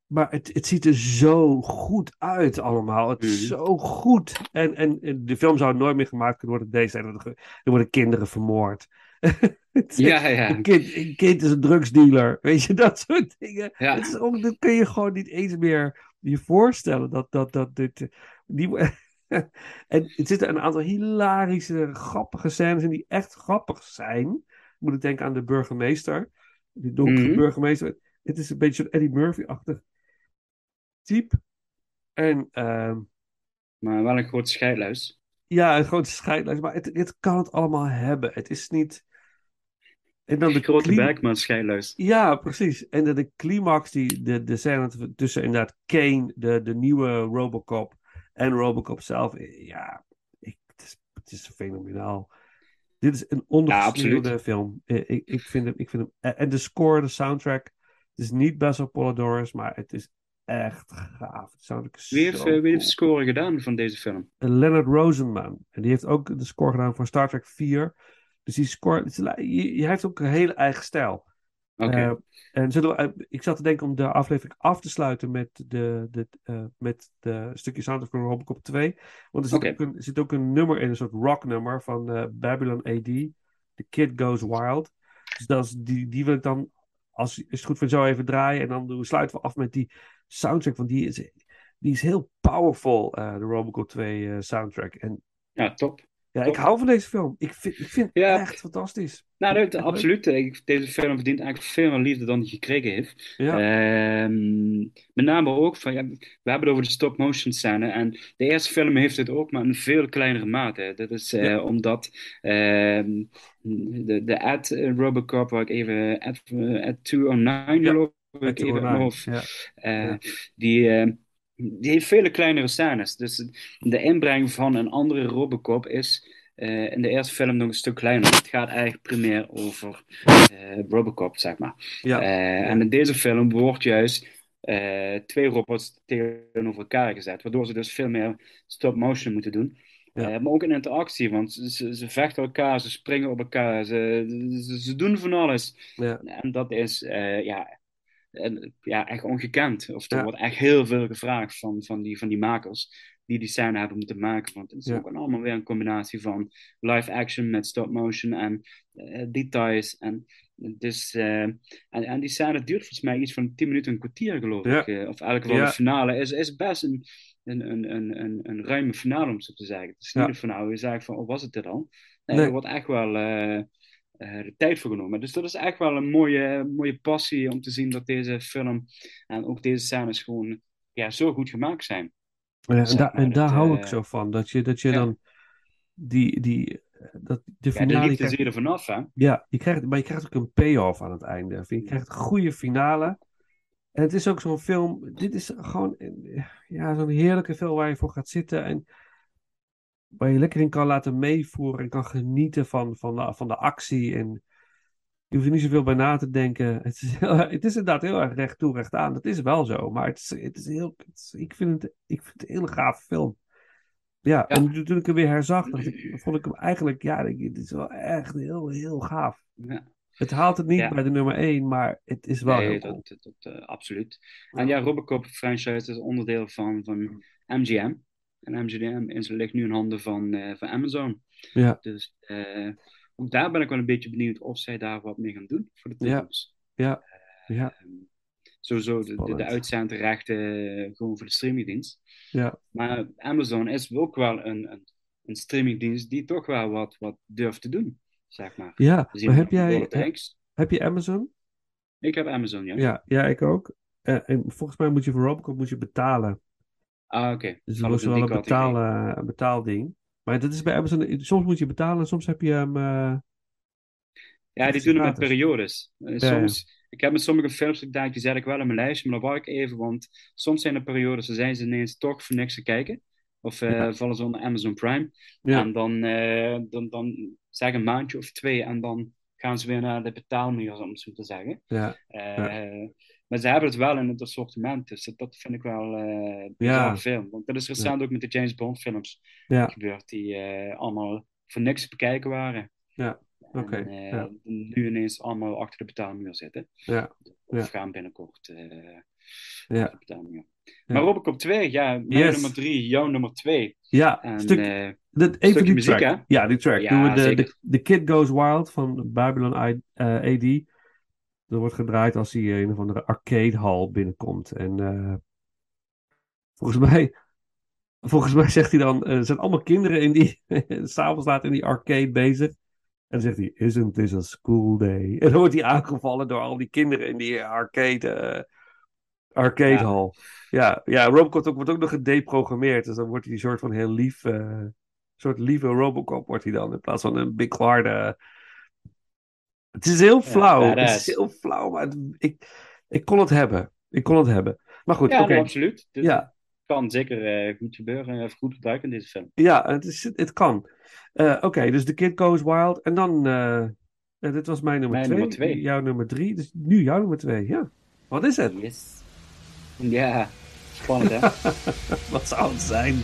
maar het, het ziet er zo goed uit allemaal. Het is Mhm. zo goed. En, en, en de film zou nooit meer gemaakt kunnen worden deze er worden kinderen vermoord. *laughs* Ja, ja. Een kind, een kind is een drugsdealer. Weet je, dat soort dingen. Ja. Het is ook, dat kun je gewoon niet eens meer je voorstellen. Dat, dat, dat dit... Die, *laughs* en het zitten een aantal hilarische, grappige scènes in die echt grappig zijn. Moet ik denken aan de burgemeester. Die donkere Mhm. burgemeester. Het is een beetje zo'n Eddie Murphy-achtig type. En ehm, Maar wel een grote scheidluis. ja, een grote scheidlijst. Maar het, het kan het allemaal hebben. Het is niet... En dan de grote een scheidluis. Ja, precies. En de, de climax, die, de, de scène tussen inderdaad Kane, de, de nieuwe Robocop, en Robocop zelf. eh, Ja, ik, het, is, het is fenomenaal. Dit is een ondergesneeuwde film. Eh, Ik, ik, vind hem, ik vind hem... eh, En de score, de soundtrack. Het is niet Basil Polidorus, maar het is echt gaaf. Wie heeft, wie heeft de score gedaan van deze film? Leonard Rosenman. En die heeft ook de score gedaan voor Star Trek 4. Dus die is, je, je heeft ook een hele eigen stijl. Oké. Eh, en zullen we, eh, ik zat te denken om de aflevering af te sluiten met de, de, eh, met de stukje soundtrack van Robocop 2. Want er zit, ook een, zit ook een nummer in, een soort rocknummer van Babylon AD. The Kid Goes Wild. Dus dat is, die, die wil ik dan, als, je het goed vindt, zo even draaien. En dan doen, sluiten we af met die soundtrack. Want die is, die is heel powerful, de Robocop 2 eh, soundtrack. En Ja, top. Ja, ik hou van deze film. Ik vind, ik vind het echt fantastisch. Nou, dat, leuk. absoluut. Ik- Deze film verdient eigenlijk veel meer liefde dan hij gekregen heeft. Ja, Ehm, met name ook van, ja, we hebben het over de stop-motion scène. En de eerste film heeft het ook, maar in veel kleinere mate. Dat is eh, Ja. omdat ehm, de, de ad eh, Robocop, waar ik even, ad, eh, ad 209 Ja, geloof ik even die, die heeft vele kleinere scènes. Dus de inbreng van een andere Robocop is eh, in de eerste film nog een stuk kleiner. Het gaat eigenlijk primair over eh, Robocop, zeg maar. Ja. Eh, En in deze film wordt juist twee robots tegenover elkaar gezet, waardoor ze dus veel meer stop-motion moeten doen. Ja. Maar ook in interactie, want ze, vechten elkaar, ze springen op elkaar, ze, ze, ze doen van alles. Ja. En dat is ja, ja, echt ongekend. Of er Ja. wordt echt heel veel gevraagd van, van, die, van die makers die die scène hebben moeten maken. Want het is Ja. ook allemaal weer een combinatie van live action met stop motion en eh, details. En, dus, en, en die scène duurt volgens mij iets van 10 minuten, een kwartier geloof Ja. ik. eh, of elke geval de finale is, is best een, een, een, een, een, een ruime finale om zo te zeggen. Het is niet van nou, je zegt van, oh was het dit al? Nee, er wordt echt wel de tijd voor genomen. Dus dat is echt wel een mooie, mooie passie om te zien dat deze film en ook deze scènes gewoon ja, zo goed gemaakt zijn. Ja, en en daar hou eh, ik zo van. Dat je, dat je ja. dan die, die, dat, de Ja, de finale... liefde krijgt- zie je er vanaf, hè? Ja, je krijgt, maar je krijgt ook een payoff aan het einde. Je krijgt een goede finale. En het is ook zo'n film. Dit is gewoon eh, ja, zo'n heerlijke film waar je voor gaat zitten. En waar je lekker in kan laten meevoeren. En kan genieten van, van, de, van de actie. En je hoeft er niet zoveel bij na te denken. Het is, heel, het is inderdaad heel erg recht toe, recht aan. Dat is wel zo. Maar het is, het is heel. het is- ik, vind het, ik vind het een hele gaaf film. Ja, en toen ik hem weer herzag, ik, vond ik hem eigenlijk. Ja, het is wel echt heel, heel gaaf. Ja. Het haalt het niet Ja. bij de nummer 1, maar het is wel Nee, heel cool. dat, dat, dat, eh, absoluut. En ja, Robocop franchise is onderdeel van, van MGM. En MGM is, ligt nu in handen van, eh, van Amazon. Ja. Dus eh, ook daar ben ik wel een beetje benieuwd of zij daar wat mee gaan doen voor de Ja. toekomst. Ja, ja, Ehm, sowieso de, de, de uitzendrechten eh, gewoon voor de streamingdienst. ja, Maar Amazon is ook wel een, een, een streamingdienst die toch wel wat, wat durft te doen, zeg maar. ja. Maar heb jij, heb, je Amazon? Ik heb Amazon, ja. Ja, ja, ik ook. Eh, en volgens mij moet je voor Robocop moet je betalen. Ah, oké. Dus dat is in wel een, een betaalding. Maar dat is bij Amazon, soms moet je betalen en soms heb je hem... eh, Ja, Het die doen het met periodes. Eh, ja. soms, ik heb met sommige films gedaan, die zet ik wel in mijn lijstje, maar dan wacht ik even, want soms zijn er periodes, dan zijn ze ineens toch voor niks te kijken. Of eh, Ja. vallen ze onder Amazon Prime. Ja. En dan, eh, dan, dan zeg een maandje of twee en dan gaan ze weer naar de betaalmuur, om het zo te zeggen. ja, Eh, Maar ze hebben het wel in het assortiment, dus dat, dat vind ik wel bizar Ja. film. Want dat is recent ook met de James Bond films ja, gebeurd, die eh, allemaal voor niks te bekijken waren. ja, oké. En eh, ja, nu ineens allemaal achter de betaalmuur zitten. ja, Of Ja. gaan binnenkort Ja. achter de betaalmuur. Maar Robocop 2, ja, mijn Yes. nummer 3, jouw nummer 2. ja. En Stuk, dat, even die muziek, track. hè? Ja, die track. Ja, Doen we de, de, The Kid Goes Wild van Babylon I, AD. Dat wordt gedraaid als hij een of andere arcadehal binnenkomt. En eh, volgens mij... Volgens mij zegt hij dan, eh, er zijn allemaal kinderen in die, *laughs* s'avonds laat in die arcade bezig. En dan zegt hij, isn't this a school day? En dan wordt hij aangevallen door al die kinderen in die arcade, eh arcadehal. Ja, ja, Robocop wordt ook nog gedeprogrammeerd. Dus dan wordt hij een soort van heel lief, een soort lieve Robocop wordt hij dan. In plaats van een big harde... Het is heel flauw. het is heel flauw, maar het- ik, ik kon het hebben. Ik kon het hebben. Maar goed, ja, nee, absoluut. Dus Ja. Het kan zeker eh, goed gebeuren, of goed gebruiken in deze film. Ja, het, is, het kan. Eh, Oké, dus The Kid Goes Wild. En dan, eh, eh, dit was mijn nummer Mijn twee. nummer twee. Jouw nummer drie. Dus nu jouw nummer twee, ja. Wat is het? Yes. Ja, spannend hè? *laughs* Wat zou het zijn?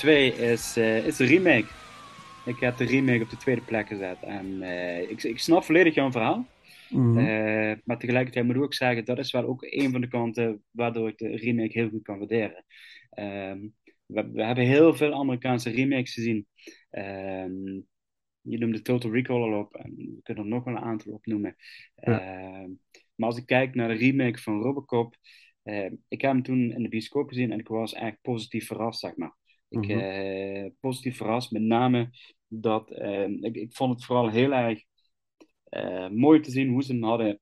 2 is, uh, is een remake. Ik heb de remake op de tweede plek gezet. En eh, ik, ik snap volledig jouw verhaal. Mhm. Eh, maar tegelijkertijd moet ik ook zeggen, dat is wel ook een van de kanten waardoor ik de remake heel goed kan waarderen. Ehm, we, we, hebben heel veel Amerikaanse remakes gezien. Ehm, je noemde Total Recall al op. En we kunnen er nog wel een aantal opnoemen. Ehm, maar als ik kijk naar de remake van Robocop. ik heb hem toen in de bioscoop gezien en ik was echt positief verrast, zeg maar. Ik, eh, positief verrast, met name dat eh, ik, ik vond het vooral heel erg eh, mooi te zien hoe ze hem hadden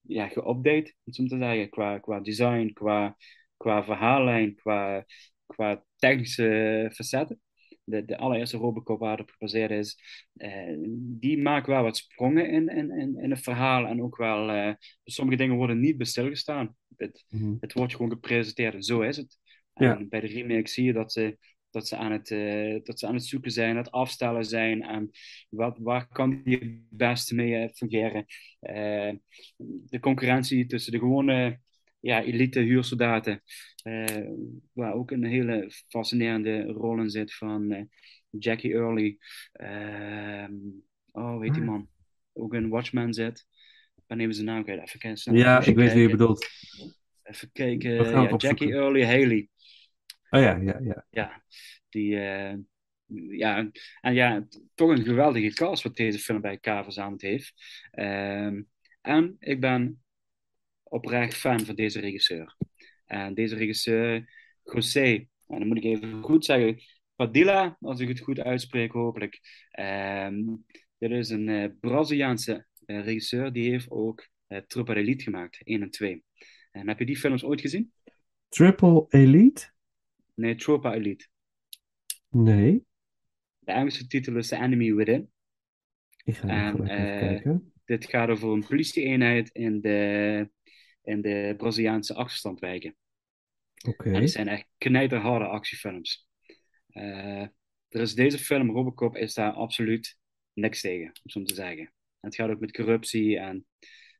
ja, geüpdate, om zo te zeggen, qua, qua design, qua, qua verhaallijn, qua, qua technische facetten. De, de allereerste Robocop waar het op gebaseerd is, eh, die maakt wel wat sprongen in, in, in, in het verhaal en ook wel, eh, sommige dingen worden niet bij stilgestaan. Het, Mhm. het wordt gewoon gepresenteerd en zo is het. Ja. En bij de remake zie je dat ze, dat ze, aan, het, eh, dat ze aan het zoeken zijn, aan het afstellen zijn en wat, waar kan die het beste mee eh, fungeren. Eh, de concurrentie tussen de gewone ja, elite huursoldaten, waar ook een hele fascinerende rol in zit van Jackie Early. Ehm, oh, weet die Ah. man? Ook in Watchmen zit. Ben even zijn naam kwijt. Even kijken. Ja, even ik weet wie je kijken. bedoelt. Even kijken. We Ja, Jackie. Early Haley. Oh ja, ja, ja. Ja, die. eh, ja, en ja, toch een geweldige cast wat deze film bij elkaar verzameld heeft. Ehm, en ik ben oprecht fan van deze regisseur. En deze regisseur, José, en dan moet ik even goed zeggen, Padilla, als ik het goed uitspreek, hopelijk. Ehm, dit is een eh, Braziliaanse eh, regisseur, die heeft ook uh, Tropa Elite gemaakt, 1 en 2. En heb je die films ooit gezien? Triple Elite? Nee, Tropa Elite. Nee. De Engelse titel is The Enemy Within. Ik ga En, even eh, kijken. Dit gaat over een politieeenheid in de, in de Braziliaanse achterstandwijken. Oké. En het zijn echt knijterharde actiefilms. Eh, er is deze film, Robocop, is daar absoluut niks tegen, om zo te zeggen. En het gaat ook met corruptie en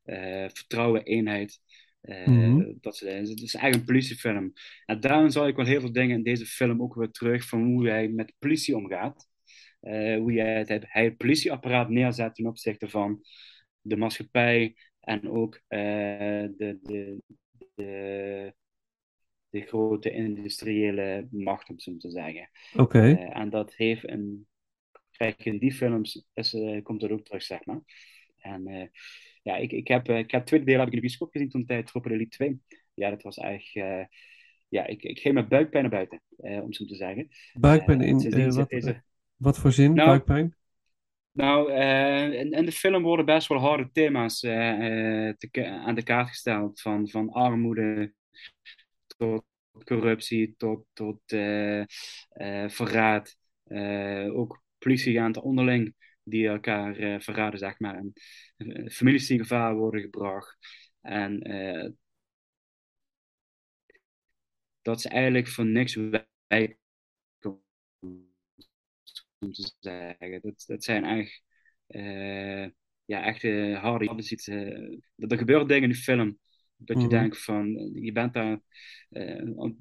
eh, vertrouwen, eenheid. Eh, Mhm. dat soort dingen. Het is eigenlijk een politiefilm. En daarom zal ik wel heel veel dingen in deze film ook weer terug van hoe hij met de politie omgaat. Eh, hoe hij het, hij het politieapparaat neerzet ten opzichte van de maatschappij en ook eh, de, de, de, de grote industriële macht, om zo te zeggen. Oké. En dat heeft een. Kijk, in die films is, komt dat ook terug, zeg maar. En ja, ik, ik, heb, eh, ik heb het tweede deel heb ik in de bioscoop gezien toen tijd, Tropa Elite 2. Ja, dat was eigenlijk. eh, ja, ik, ik ging met buikpijn naar buiten, eh, om zo te zeggen. Buikpijn in. sindsdien wat, deze- wat voor zin? Nou, Buikpijn? Nou, eh, in, in de film worden best wel harde thema's te ka- aan de kaart gesteld. Van, van armoede tot corruptie, tot, tot verraad. Ook politieagenten onderling die elkaar eh, verraden, zeg maar. En eh, families die in gevaar worden gebracht. En eh, dat ze eigenlijk voor niks wijken om te zeggen. Dat, dat zijn eigenlijk ja, echt harde eh, dat er gebeuren dingen in die film dat je Mhm. denkt van eh, je bent daar eh, om,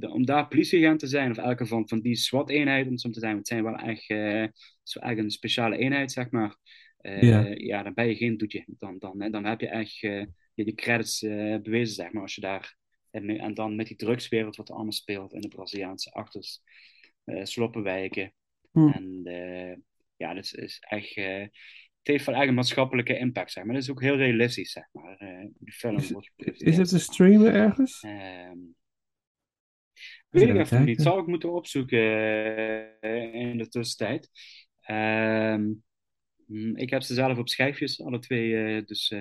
om daar politieagent te zijn of elke van, van die SWAT-eenheid om zo te zijn, want het zijn wel echt eh, zo echt een speciale eenheid zeg maar. Ja. ja, dan ben je geen doetje. Dan, dan, hè, dan heb je echt je, je credits bewezen zeg maar als je daar en, en dan met die drugswereld wat er allemaal speelt in de Braziliaanse achters, sloppenwijken. Hm. En ja, dat is, is echt. Het heeft wel echt een maatschappelijke impact, zeg maar. Dat is ook heel realistisch, zeg maar. eh, die film Is, wordt is het te streamen ergens? Ehm, weet ik even niet. Zou ik moeten opzoeken eh, in de tussentijd. Ehm, hm, ik heb ze zelf op schijfjes, alle twee. eh, dus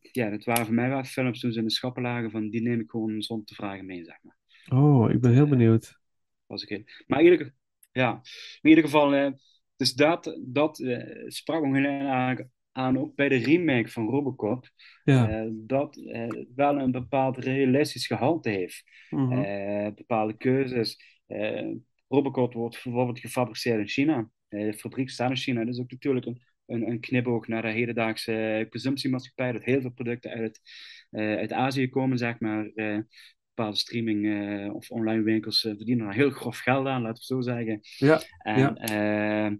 ja, dat waren voor mij wel films toen ze in de schappen lagen. Van, die neem ik gewoon zonder te vragen mee, zeg maar. Oh, ik ben heel benieuwd. was ik in. Maar in ieder, ja, in ieder geval, dus dat, dat eh, sprak me heel aan, ook bij de remake van Robocop, Ja. eh, dat eh, wel een bepaald realistisch gehalte heeft. Mhm. Bepaalde keuzes. Robocop wordt bijvoorbeeld gefabriceerd in China. De fabriek staat in China. Dat is ook natuurlijk een, een, een knipoog naar de hedendaagse consumptiemaatschappij, dat heel veel producten uit, eh, uit Azië komen, zeg maar. Bepaalde streaming of online winkels verdienen er heel grof geld aan, laten we het zo zeggen. Ja, En ja.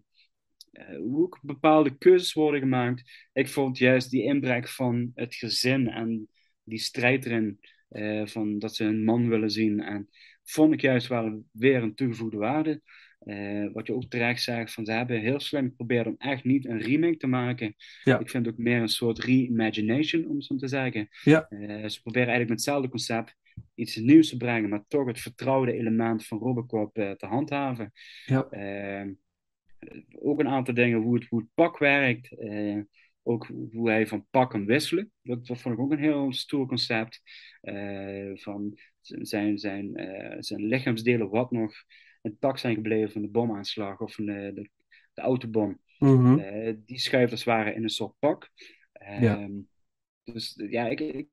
Ook bepaalde keuzes worden gemaakt. Ik vond juist die inbreng van het gezin en die strijd erin, eh, van dat ze een man willen zien. En vond ik juist wel weer een toegevoegde waarde. Eh, wat je ook terecht zegt, van ze hebben heel slim geprobeerd om echt niet een remake te maken. Ja. Ik vind het ook meer een soort reimagination, om zo te zeggen. Ja. Eh, ze proberen eigenlijk met hetzelfde concept iets nieuws te brengen, maar toch het vertrouwde element van Robocop eh, te handhaven. Ja. Ook een aantal dingen, hoe het, hoe het pak werkt. eh, ook hoe hij van pak kan wisselen. Dat, dat vond ik ook een heel stoer concept. Eh, van zijn, zijn, eh, zijn lichaamsdelen, wat nog intact zijn gebleven van de bomaanslag of van de, de, de autobom. Mhm. Die schuift als het ware in een soort pak. Ja. Ehm, Dus ja, ik, ik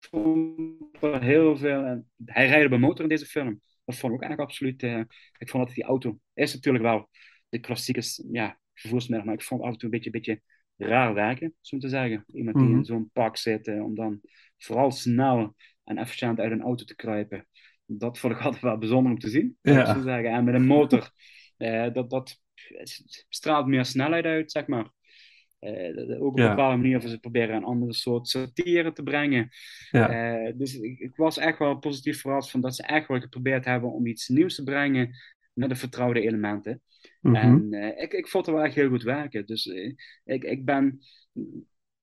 vond er heel veel. en hij rijdt op een motor in deze film. Dat vond ik ook eigenlijk absoluut. ik vond dat die auto is natuurlijk wel de klassieke ja, vervoersmiddel, maar ik vond het af en toe een beetje, beetje raar werken, zo te zeggen. Iemand die Mhm. in zo'n pak zit, eh, om dan vooral snel en efficiënt uit een auto te kruipen. Dat vond ik *laughs* altijd wel bijzonder om te zien, Ja. zo zeggen. En met een motor, *laughs* eh, dat, dat straalt meer snelheid uit, zeg maar. Eh, ook op Ja. een bepaalde manier of ze proberen een andere soort satire te brengen. Ja. Eh, dus ik, ik was echt wel positief verrast van dat ze echt wel geprobeerd hebben om iets nieuws te brengen de vertrouwde elementen. Mhm. En eh, ik, ik vond het wel echt heel goed werken. Dus eh, ik, ik, ben,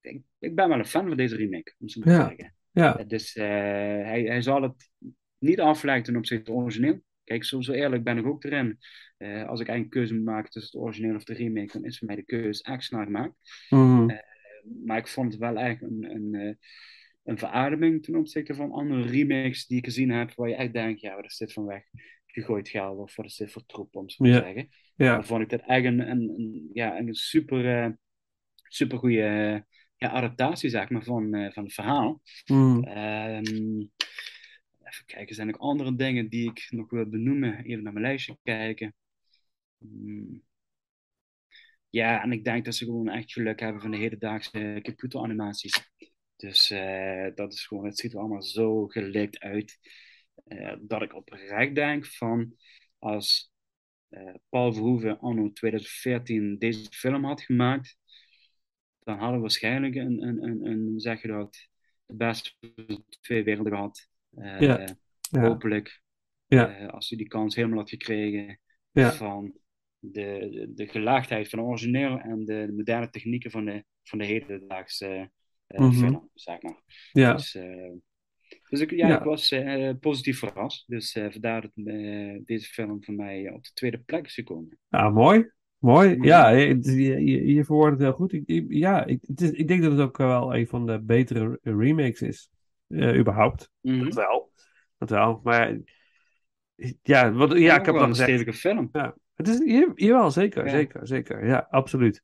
ik, ik ben wel een fan van deze remake, om zo maar te Ja. zeggen. Ja. Eh, Dus hij, hij zal het niet afleggen ten opzichte van het origineel. Kijk, zo, zo eerlijk ben ik ook erin. Als ik een keuze moet maken tussen het origineel of de remake, dan is voor mij de keuze echt snel gemaakt. Mhm. Maar ik vond het wel echt een, een, een verademing ten opzichte van andere remakes die ik gezien heb, waar je echt denkt, ja, wat is dit van weg? Gegooid geld of wat is dit voor troep, om zo te zeggen. Ja. Dan vond ik dit echt een, een, een- ja, een super, eh, super goede ja, adaptatie, zeg maar, van, eh, van het verhaal. Mhm. Ehm, even kijken, zijn er ook andere dingen die ik nog wil benoemen? Even naar mijn lijstje kijken. Hmm. Ja, en ik denk dat ze gewoon echt geluk hebben van de hedendaagse computeranimaties. Dus eh, dat is gewoon, het ziet er allemaal zo gelikt uit. Eh, dat ik oprecht denk van als eh, Paul Verhoeven anno 2014 deze film had gemaakt, dan hadden we waarschijnlijk een, een, een, een zeg je dat, de beste twee werelden gehad. Eh, Ja. Ja. Hopelijk, Ja. als hij die kans helemaal had gekregen Ja. van de, de, de gelaagdheid van het origineel en de, de moderne technieken van de, van de hedendaagse Mhm. film, zeg maar. Ja. Dus, dus ik, ja, Ja. ik was eh, positief verrast. Dus eh, vandaar dat eh, deze film voor mij op de tweede plek is gekomen. Ah, mooi. Mooi. Ja, je, je, verwoordt het heel goed. Ik, ik- ja, ik, het is, ik denk dat het ook wel een van de betere remakes is. Überhaupt. Mhm. Dat wel. Dat wel. Maar ja, wat, ja, Ja, ik heb wel al een gezegd. stevige film. Ja, het is, jawel, zeker, Ja. zeker, zeker. Ja, absoluut.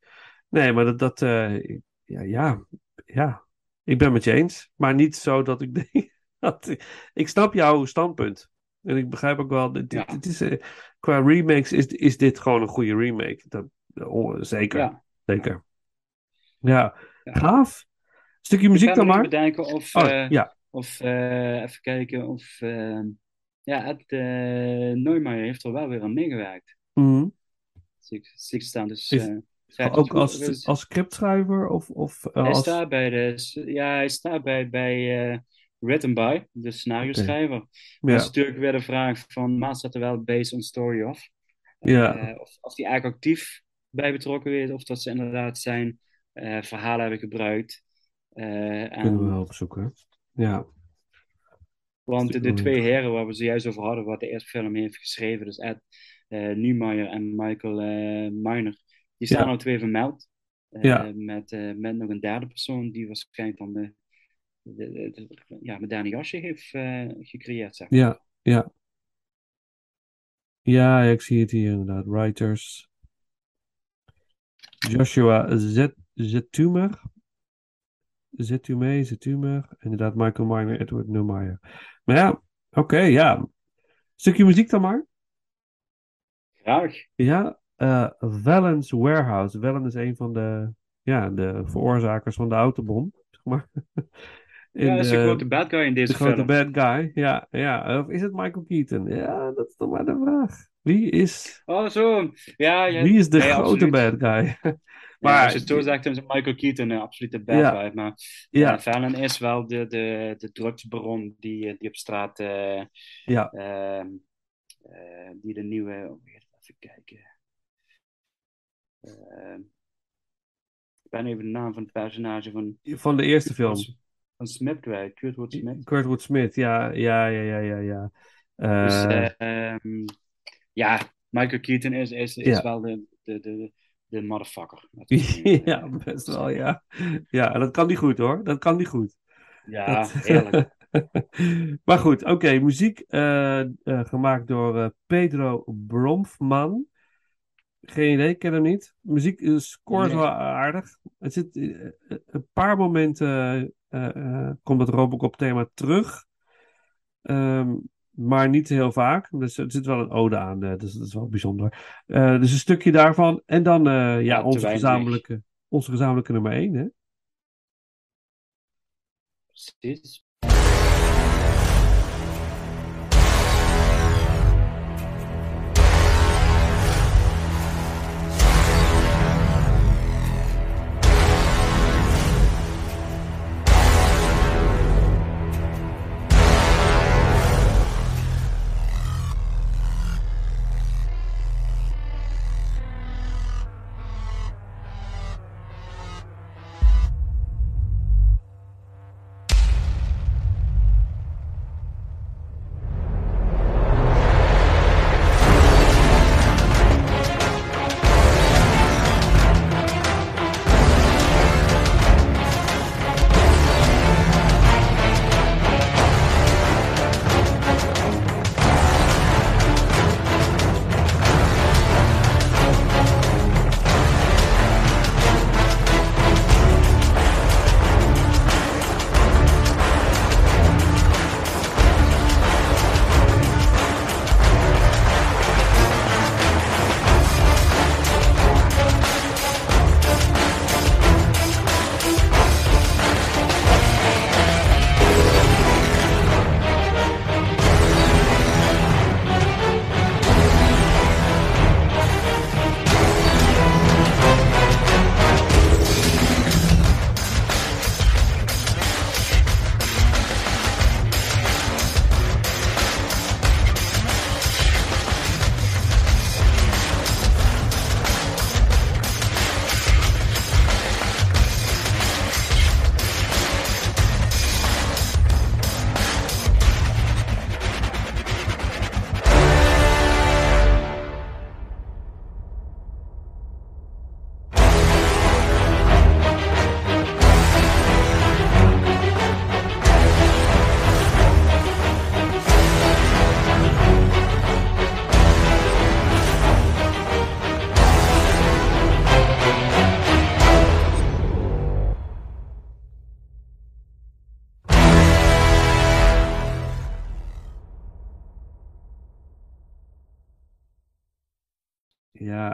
Nee, maar dat, dat ja, ja, ja, ik ben met je eens. Maar niet zo dat ik *laughs* denk, *laughs* ik snap jouw standpunt. En ik begrijp ook wel, dit, Ja. dit is, eh, qua remakes is, is dit gewoon een goede remake. Dat, oh, zeker, Ja. zeker. Ja, gaaf. Stukje muziek dan maar. even bedenken of, Oh, eh, ja. of eh, even kijken of ja, Neumeijer heeft er wel weer aan meegewerkt. Ik, zie ik staan. Dus, Is- het Ook als, als scriptschrijver of, of hij als... staat bij de, ja, hij staat bij, bij Written by, de scenario schrijver. Maar dat is natuurlijk weer de vraag van, maar staat er wel based on story of? Ja. Eh, of, of die eigenlijk actief bij betrokken is, of dat ze inderdaad zijn eh, verhalen hebben gebruikt. Eh, en, kunnen we wel opzoeken. Ja. want de, de twee heren waar we zojuist over hadden, wat de eerste film heeft geschreven, dus Ed eh Niemeyer en Michael eh Miner, die staan Ja. al twee vermeld. Ja. met, met nog een derde persoon die waarschijnlijk dan de, de, de, ja, moderne jasje heeft eh, gecreëerd. Zeg. maar. Ja, ja. Ja, ik zie het hier inderdaad. Writers. Joshua Z Zetumer. Zetume, Zetumer. Inderdaad, Michael Miner, Edward Neumeyer. Maar ja, oké, ja. Stukje muziek dan maar. Graag. Ja, eh Valens Warehouse. Valen is een van de, ja, de veroorzakers van de autobom. Zeg maar. *laughs* in Ja, dat is de de- grote bad guy in deze de grote film. bad guy. Ja, ja. Of is het Michael Keaton? Ja, dat is nog maar de vraag. Wie is, Oh, zo. Ja, ja. wie is de nee, grote absoluut. bad guy? *laughs* Maar als je het zo zegt, dan is Michael Keaton een absolute bad Ja. guy. Maar Ja. ja. Fallon is wel de, de, de drugsbaron die, eh, die op straat... eh, ja, ehm, eh, die de nieuwe... oh, Even kijken. Ehm, ik ben even de naam van het personage van... van de eerste film. Van Smith kwijt. Kurtwood Smith. Kurtwood Smith, ja, ja, ja, ja, ja. ja. Eh, Dus eh, ehm, ja, Michael Keaton is, is, is Ja. wel de, de, de, de motherfucker. *laughs* zeggen. ja, best wel, ja. Ja, en dat kan niet goed hoor. Dat kan niet goed. Ja, Dat- *laughs* maar goed, oké. muziek eh, eh, gemaakt door eh, Pedro Bromfman. Geen idee, ik ken hem niet. Muziek score is Nee. wel aardig. Het zit eh, eh, een paar momenten eh, komt het Robocop thema terug. Ehm, maar niet heel vaak. Dus er zit wel een ode aan. dus dat is wel bijzonder. Dus een stukje daarvan. En dan ja, onze, gezamenlijke, onze gezamenlijke nummer 1. Hè? Precies.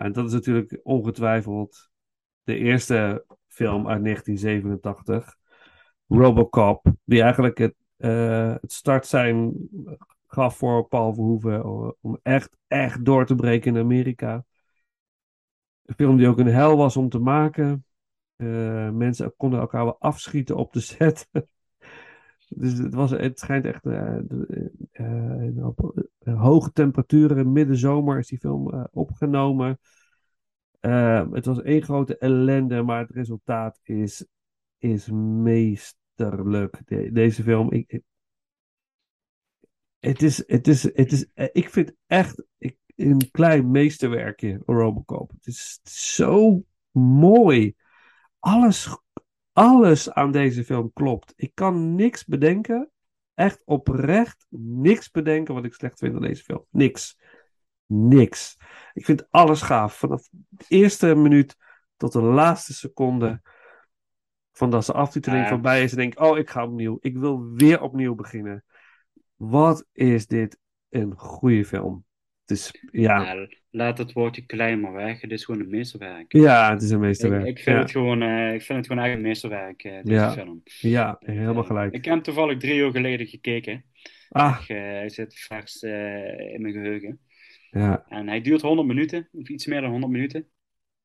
En dat is natuurlijk ongetwijfeld de eerste film uit 1987. Robocop, die eigenlijk het, eh, het startsein gaf voor Paul Verhoeven om echt, echt door te breken in Amerika. Een film die ook een hel was om te maken. Eh, mensen konden elkaar wel afschieten op de set. *laughs* dus het, was, het schijnt echt eh, hoge temperaturen in middenzomer is die film opgenomen. Eh, het was één grote ellende, maar het resultaat is, is meesterlijk. De- deze film, ik, ik- het is, het is, het is, eh, ik vind echt ik, een klein meesterwerkje, Robocop. Het is zo mooi. Alles, alles aan deze film klopt. Ik kan niks bedenken, echt oprecht niks bedenken wat ik slecht vind aan deze film. Niks. Niks. Ik vind alles gaaf. Vanaf de eerste minuut tot de laatste seconde. Van dat de aftiteling voorbij is. En denk ik, oh, ik ga opnieuw. Ik wil weer opnieuw beginnen. Wat is dit een goede film. Ja, laat het woordje klein maar weg. Het is gewoon een meesterwerk. ja, het is een Ik, meesterwerk. ik, vind ja. het gewoon, eh, ik vind het gewoon echt een meesterwerk, eh, deze Ja. film. ja, helemaal Eh, gelijk. Ik heb hem toevallig drie uur geleden gekeken. Ah, Ik, Hij zit vers in mijn geheugen. Ja, En hij duurt 100 minuten, of iets meer dan 100 minuten.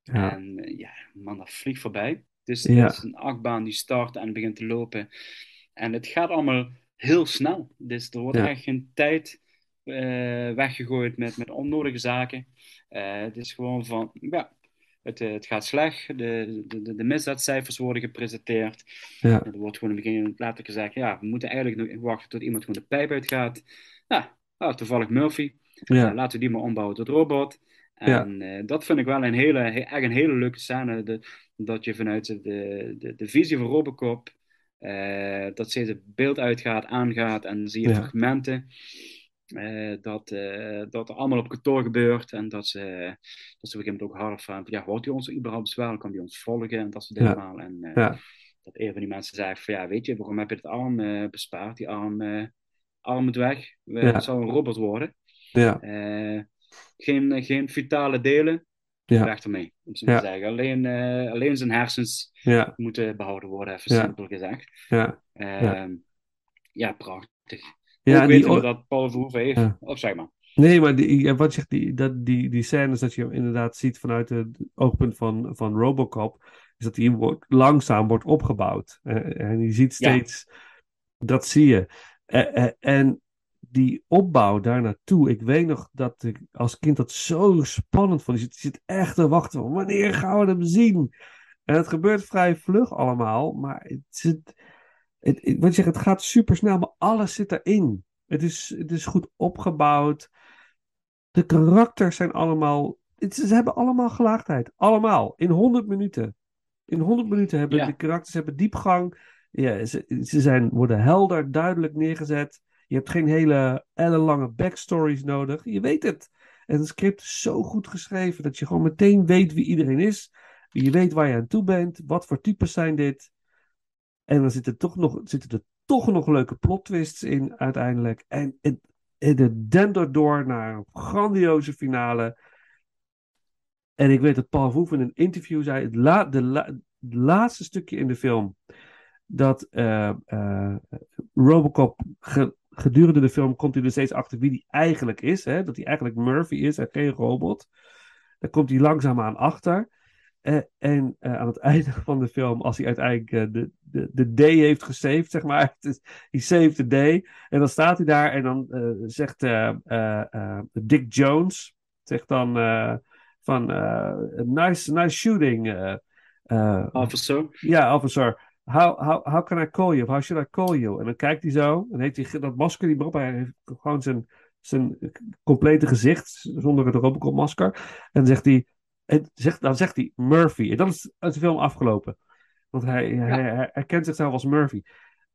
ja, En eh, ja, man, dat vliegt voorbij. Dus Ja. het is een achtbaan die start en begint te lopen. En het gaat allemaal heel snel. Dus er wordt Ja. echt geen tijd eh, weggegooid met, met onnodige zaken. Eh, het is gewoon van, ja, het, het gaat slecht. De, de, de, misdaadcijfers worden gepresenteerd. ja, Er wordt gewoon in het begin later gezegd, ja, we moeten eigenlijk nog wachten tot iemand gewoon de pijp uitgaat. Ja, ah, toevallig Murphy. Ja, Eh, laten we die maar ombouwen tot robot. En eh, dat vind ik wel een hele, he- echt een hele leuke scène. De, dat je vanuit de, de, de visie van Robocop, eh, dat steeds het beeld uitgaat, aangaat en zie je Ja. fragmenten. dat, dat er allemaal op kantoor gebeurt en dat ze, dat ze op een gegeven moment ook hard van, ja, wordt hij ons überhaupt bezwaren? Kan hij ons volgen? En dat soort dingen Ja. En ja, dat een van die mensen zei van, ja, weet je, waarom heb je het arm bespaard? Die arm, arm moet weg. We, Ja. Het zou een robot worden. Ja, Eh, geen, geen vitale delen, Ja. weg ermee, om zo Ja. te zeggen. Alleen, eh, alleen zijn hersens ja, moeten behouden worden, even Ja. simpel gezegd. ja. Ehm, ja. prachtig. Ja, Ook en weten die, we dat Paul Verhoeven heeft, of zeg maar. Nee, maar die, wat zegt, die, dat, die, die scènes dat je hem inderdaad ziet vanuit het oogpunt van, van Robocop, is dat hij wordt, langzaam wordt opgebouwd. Eh, en je ziet steeds, dat zie je. En die opbouw daar naartoe, ik weet nog dat ik als kind dat zo spannend vond. Je zit, je zit echt te wachten van wanneer gaan we hem zien? En het gebeurt vrij vlug allemaal, maar het, zit, het, het, wat je zegt, het gaat super snel, maar alles zit erin. Het is, het is goed opgebouwd. De karakters zijn allemaal. Het, ze hebben allemaal gelaagdheid. Allemaal. In 100 minuten. In 100 minuten hebben Ja. de karakters hebben diepgang. Ja, ze, ze zijn, worden helder, duidelijk neergezet. Je hebt geen hele ellenlange backstories nodig. Je weet het. En het script is zo goed geschreven dat je gewoon meteen weet wie iedereen is. Je weet waar je aan toe bent. Wat voor types zijn dit. En dan zitten, toch nog, zitten er toch nog leuke plot twists in uiteindelijk. En het, het dendert door naar een grandioze finale. En ik weet dat Paul Verhoeven in een interview zei: het, la, de laatste stukje in de film. Dat eh, eh, Robocop ge- gedurende de film komt hij er steeds achter wie die eigenlijk is. Hè? Dat hij eigenlijk Murphy is en geen robot. Daar komt hij langzaamaan achter. Eh, en eh, aan het *laughs* einde van de film, als hij uiteindelijk eh, de, de, de day heeft gesaved, zeg maar. *laughs* He saved the day. En dan staat hij daar en dan zegt Dick Jones, zegt dan van nice, nice shooting. Officer. ja, officer. How, how, how can I call you? Of how should I call you? En dan kijkt hij zo. En heeft hij dat masker niet meer op. Hij heeft gewoon zijn, zijn complete gezicht. Zonder het Robocop masker. En dan zegt hij. En zegt, dan zegt hij Murphy. En dan is de film afgelopen. Want hij, herkent zichzelf als Murphy.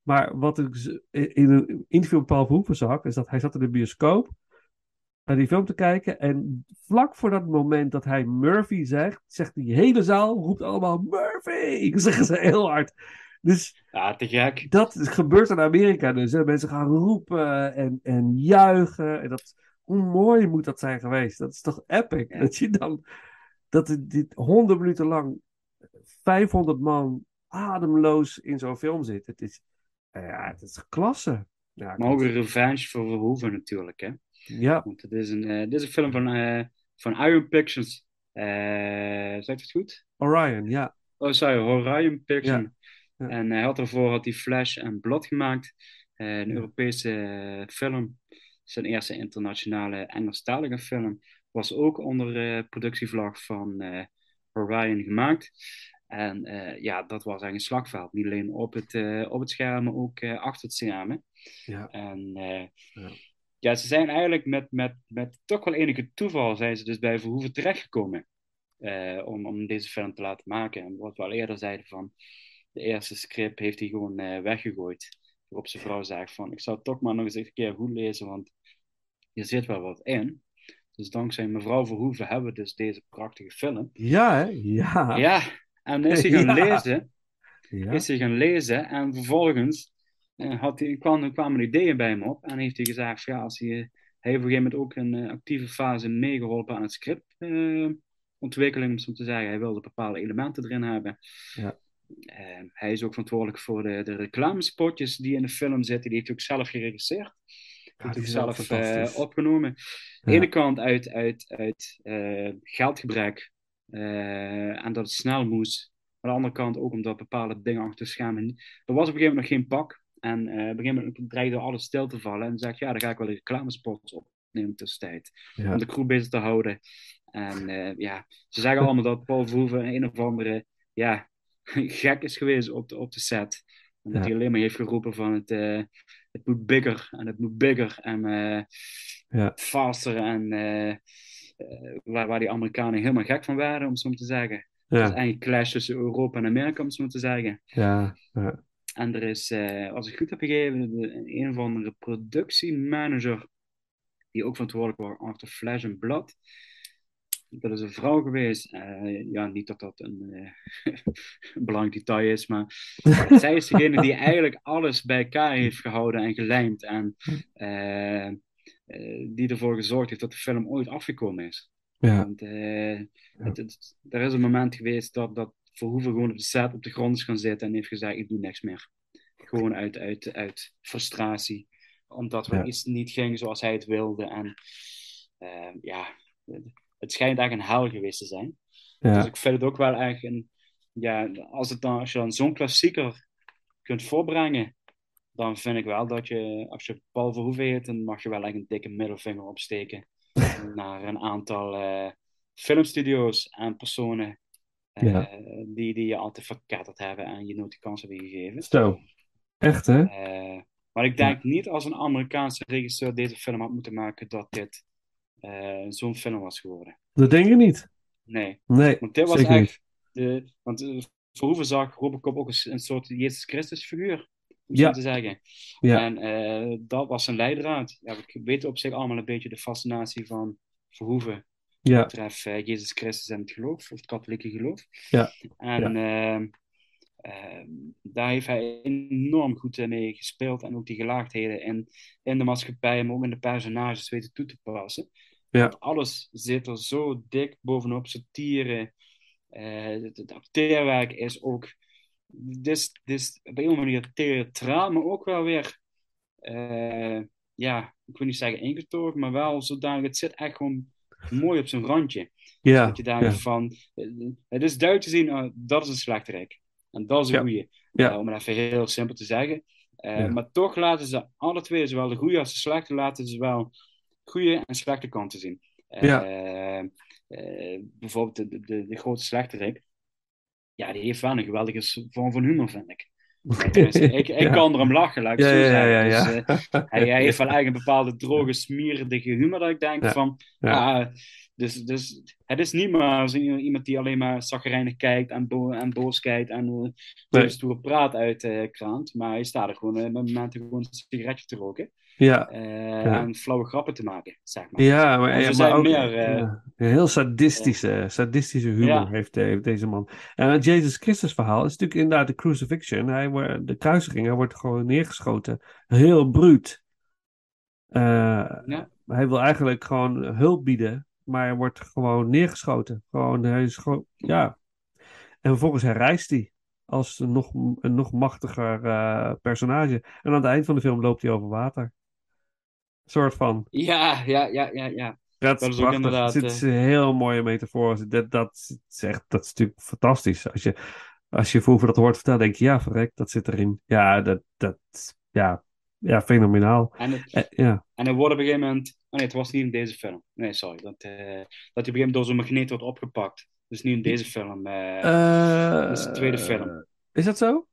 Maar wat ik in een interview met Paul Verhoeven zag. Is dat hij zat in de bioscoop. Naar die film te kijken. En vlak voor dat moment dat hij Murphy zegt. Zegt die hele zaal. Roept allemaal Murphy. *laughs* Zeggen ze heel hard. Dus Ja, te gek. dat gebeurt in Amerika dus. Hè. Mensen gaan roepen en, en juichen. En dat, hoe mooi moet dat zijn geweest? Dat is toch epic? Ja. *laughs* Dat je dan, dat dit honderd minuten lang 500 man ademloos in zo'n film zit. Het is, ja, het is klasse. Ja, ik Maar ook vind- een revenge voor Verhoeven natuurlijk, hè. Ja, Want het is een, eh, dit is een film van, eh, van Iron Pictures. Eh zeg ik het goed? Orion, ja. Oh, sorry, Orion Pictures. Ja, ja. En hij had ervoor had hij Flash en Blood gemaakt. Een. Europese film. Zijn eerste internationale Engelstalige film. Was ook onder productievlag van Orion gemaakt. En ja, dat was eigenlijk een slagveld. Niet alleen op het, op het scherm, maar ook achter het scherm. Ja. En Ja. Ja, ze zijn eigenlijk met, met, met toch wel enige toeval zijn ze dus bij Verhoeven terechtgekomen. eh, om, om deze film te laten maken. En wat we al eerder zeiden van, de eerste script heeft hij gewoon eh, weggegooid. Waarop zijn vrouw zegt van, ik zou het toch maar nog eens een keer goed lezen, want hier zit wel wat in. Dus dankzij mevrouw Verhoeven hebben we dus deze prachtige film. Ja, hè? Ja. Ja, en is hij gaan *laughs* Ja. lezen Ja. is hij gaan lezen en vervolgens had hij, kwam, kwamen ideeën bij hem op en heeft hij gezegd ja, als hij, hij heeft op een gegeven moment ook een eh, actieve fase meegeholpen aan het script. eh, ontwikkeling, om zo te zeggen. Hij wilde bepaalde elementen erin hebben. Ja. Eh, hij is ook verantwoordelijk voor de, de reclamespotjes die in de film zitten. Die heeft hij ook zelf geregisseerd. Ja, heeft hij ook zelf eh, opgenomen. Aan de ene kant uit, uit, uit eh, geldgebrek eh, en dat het snel moest. Aan de andere kant ook omdat bepaalde dingen achter schermen. Er was op een gegeven moment nog geen pak. En eh, op een gegeven moment dreigde alles stil te vallen. En ik, ja, dan ga ik wel de reclamespots opnemen tussentijd. Ja. Om de crew bezig te houden. En eh, ja, ze zeggen allemaal dat Paul Verhoeven een of andere ja, *laughs* gek is geweest op de, op de set. Omdat Ja. hij alleen maar heeft geroepen van het, eh, het moet bigger en het moet bigger en eh, Ja. faster. En waar, waar die Amerikanen helemaal gek van waren, om zo te zeggen. Het is Ja, eigenlijk een clash tussen Europa en Amerika, om zo te zeggen. ja, ja. En er is, eh, als ik goed heb gegeven, een of andere productiemanager die ook verantwoordelijk was achter Flash and Blood. Dat is een vrouw geweest. Eh, ja, niet dat dat een, *laughs* een belangrijk detail is, maar *laughs* zij is degene die eigenlijk alles bij elkaar heeft gehouden en gelijmd. En die ervoor gezorgd heeft dat de film ooit afgekomen is. ja. Want het, het- er is een moment geweest dat, dat Verhoeven gewoon op de set op de grond is gaan zitten en heeft gezegd: Ik doe niks meer. Gewoon uit, uit, uit frustratie. Omdat Ja. iets niet ging zoals hij het wilde. En eh, ja, het schijnt eigenlijk een hel geweest te zijn. Dus ik vind het ook wel echt een. Ja, als, het dan, als je dan zo'n klassieker kunt voorbrengen, dan vind ik wel dat je, als je Paul Verhoeven heet, dan mag je wel echt een dikke middelvinger opsteken *laughs* naar een aantal eh, filmstudio's en personen Ja. die, die je altijd verketterd hebben en je nooit de kans hebben gegeven. Zo. Echt, hè? Eh, maar ik denk niet als een Amerikaanse regisseur deze film had moeten maken dat dit eh, zo'n film was geworden. Dat denk je niet. Nee. Nee, Want dit was echt. De, want Verhoeven zag Robocop ook als een soort Jezus Christus figuur. Om Ja. zo te zeggen. Ja. En eh, dat was zijn leidraad. Ja, we weten op zich allemaal een beetje de fascinatie van Verhoeven. Ja, Wat betreft eh, Jezus Christus en het geloof, of het katholieke geloof. Ja. En ehm, ehm, daar heeft hij enorm goed eh, mee gespeeld. En ook die gelaagdheden in, in de maatschappij, maar ook in de personages weten toe te passen. Ja. Want alles zit er zo dik bovenop, satire. eh het, het acteerwerk is ook. Dit is op een manier theatraal, maar ook wel weer. ja, ik wil niet zeggen ingetogen, maar wel zodanig. Het zit echt gewoon mooi op zijn randje. ja, Dat je denkt ja. van, eh, het is duidelijk te zien, oh, dat is een slechterik. En dat is een Ja. Ja. Eh, om het even heel simpel te zeggen. Eh, Ja. Maar toch laten ze alle twee, zowel de goede als de slechte, laten ze wel goede en slechte kanten zien. Eh, Ja. eh, bijvoorbeeld de, de, de, grote slechterik. Ja, die heeft wel een geweldige vorm van humor, vind ik. Ik *laughs* ik Ja. kan erom lachen, laat ik Ja, zo zeggen. ja. Dus, eh, hij, *laughs* hij heeft wel eigenlijk een bepaalde droge, smerige humor dat ik denk van... Ja. ah, dus, dus het is niet maar zo iemand die alleen maar zagrijnig kijkt en, bo en boos kijkt en uh, Nee. stoere praat uit eh kraant. Maar hij staat er gewoon eh, met momenten gewoon een sigaretje te roken Ja, eh, en flauwe grappen te maken, zeg maar. ja, maar, ja, maar zijn ook meer, eh, ja, heel sadistische, sadistische humor Ja. heeft, heeft deze man. En het Jezus Christus verhaal is natuurlijk inderdaad de crucifixion. Hij wordt, de kruisiging, hij wordt gewoon neergeschoten. Heel bruut. Eh, Ja. Hij wil eigenlijk gewoon hulp bieden, maar hij wordt gewoon neergeschoten. Gewoon, hij is gewoon, ja. En vervolgens herrijst hij als een nog, een nog machtiger eh, personage. En aan het eind van de film loopt hij over water. Soort van. Ja, ja, ja, ja, ja. Dat, Dat is ook inderdaad, Het is een heel mooie metafoor. Dat, dat, is echt, dat is natuurlijk fantastisch. Als je, als je vroeger dat hoort vertellen, denk je, ja, verrek, dat zit erin. Ja, dat, dat, ja, ja fenomenaal. En het, Eh, ja, En hij wordt op een gegeven moment. Oh nee, het was niet in deze film. Nee, sorry. Dat, eh, dat hij op een gegeven moment door zo'n magneet wordt opgepakt. Dus niet in deze film. eh, Eh, dat is de tweede film. Is dat zo?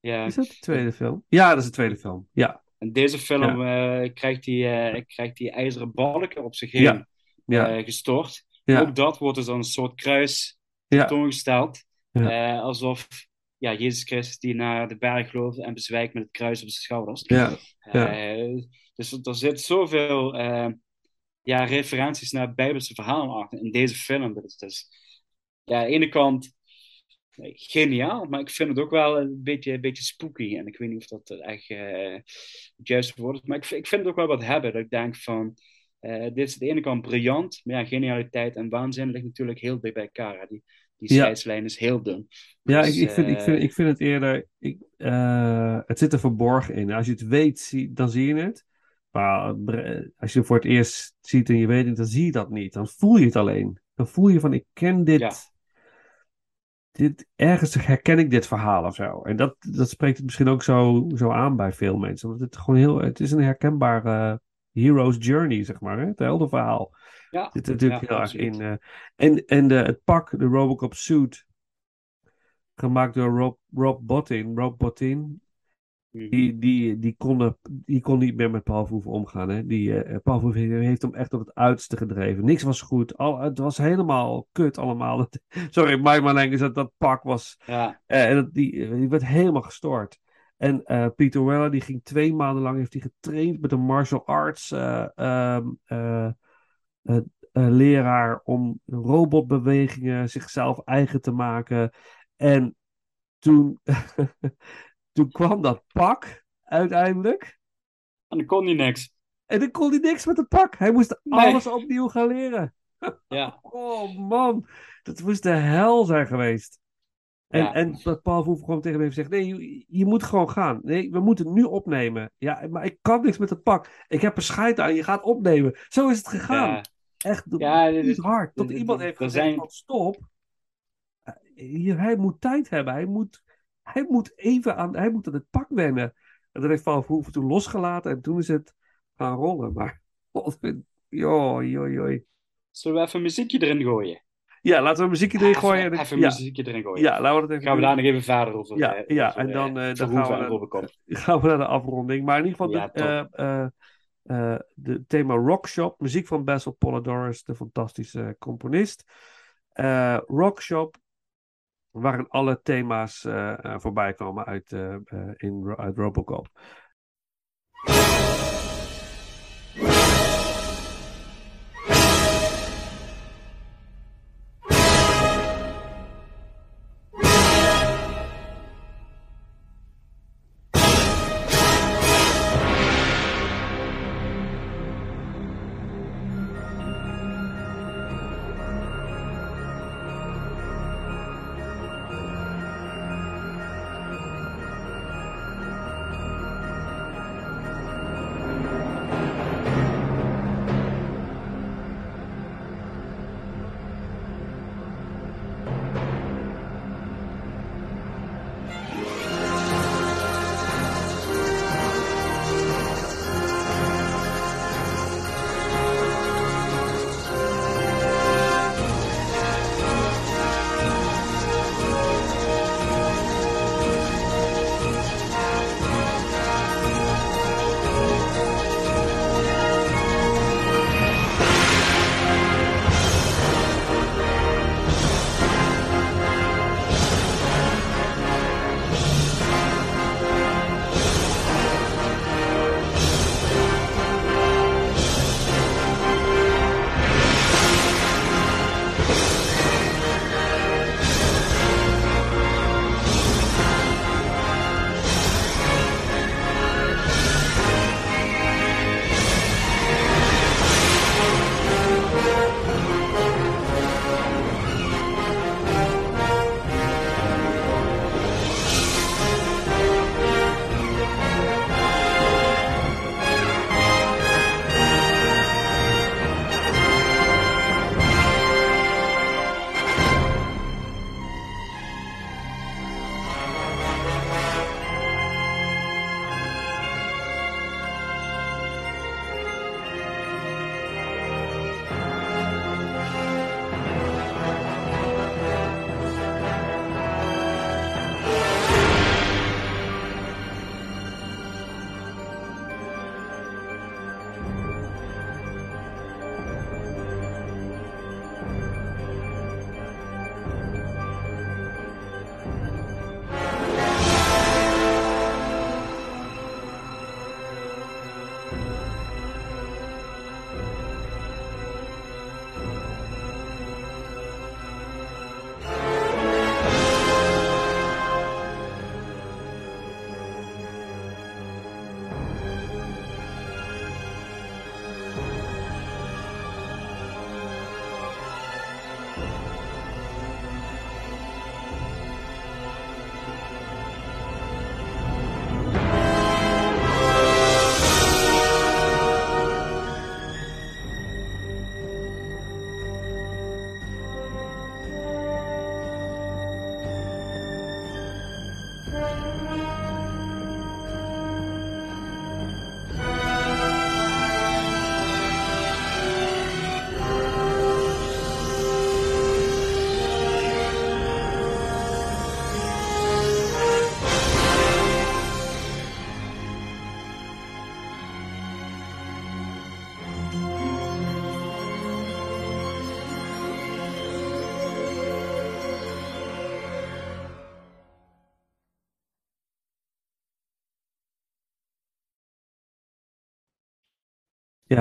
ja. Is dat de tweede film? Ja, dat is de tweede film. Ja, In deze film eh, krijgt, hij, eh, krijgt hij ijzeren balken op zich heen Ja. ja, eh, gestort. ja, Ook dat wordt dus een soort kruis ja, toongesteld. Ja. Eh, alsof ja, Jezus Christus die naar de berg gelooft en bezwijkt met het kruis op zijn schouders. ja, Ja. Dus er zit zoveel ja, referenties naar bijbelse verhalen achter in deze film. Dat is dus, ja, aan de ene kant Nee, geniaal, maar ik vind het ook wel een beetje, een beetje spooky. En ik weet niet of dat echt uh, het juiste woord is. Maar ik, ik vind het ook wel wat hebben. Dat ik denk van, uh, dit is aan de ene kant briljant. Maar ja, genialiteit en waanzin ligt natuurlijk heel dicht bij elkaar. Die, die Ja. scheidslijn is heel dun. Ja, Dus, ik, ik, vind, ik, vind, eh, ik vind het eerder. Ik, eh, het zit er verborgen in. Als je het weet, zie, dan zie je het. Maar als je het voor het eerst ziet en je weet het, dan zie je dat niet. Dan voel je het alleen. Dan voel je van: ik ken dit. Ja. Dit ergens herken ik dit verhaal of zo. En dat, dat spreekt het misschien ook zo, zo aan bij veel mensen. Want het, gewoon heel, het is een herkenbare hero's journey, zeg maar. Hè? Het heldenverhaal. Ja, zit er natuurlijk ja, heel erg in. eh. en en de, het pak, de Robocop suit, gemaakt door Rob, Rob Bottin. Rob Bottin. Die, die, die, kon, er- die kon niet meer met Paul omgaan. Hè? Die, eh Paul Verhoeven heeft hem echt op het uiterste gedreven. Niks was goed. Al, het was helemaal kut allemaal. *laughs* Sorry, my language, dat, dat pak was... Ja, eh, en dat, die, die werd helemaal gestoord. En eh, Peter Weller, die ging twee maanden lang heeft hij getraind met een martial arts eh, ehm, eh, eh, eh, leraar om robotbewegingen zichzelf eigen te maken. En toen, *laughs* toen kwam dat pak uiteindelijk. en dan kon hij niks. En dan kon hij niks met het pak. Hij moest Nee. alles opnieuw gaan leren. *laughs* Ja, Oh man, dat moest de hel zijn geweest. En, Ja. en dat Paul Verhoeven gewoon tegen hem heeft gezegd: Nee, je, je moet gewoon gaan. Nee, we moeten nu opnemen. Ja, maar ik kan niks met het pak. Ik heb er scheid aan, je gaat opnemen. Zo is het gegaan. ja, Echt Ja, dit is- hard. Tot iemand heeft gezegd: zijn- Stop. Eh, Hier, hij moet tijd hebben. Hij moet, hij moet even aan, hij moet aan het pak wennen. En dat heeft Paul Verhoeven toen losgelaten en toen is het gaan rollen. Maar, joi, joi, joi. zullen we even een muziekje erin gooien? Ja, laten we een muziekje erin gooien. en Even, even een muziekje erin gooien. ja, laten we dat even Gaan we daar nog even verder over Ja, eh, ja, over, en dan, eh, eh, dan gaan we naar- *laughs* gaan we naar de afronding. Maar in ieder geval, Ja, het eh, eh, eh, de thema Rockshop, muziek van Basil Polidorus, de fantastische componist. Eh Rockshop, waarin alle thema's eh, eh, voorbij komen uit, eh, in, uit Robocop.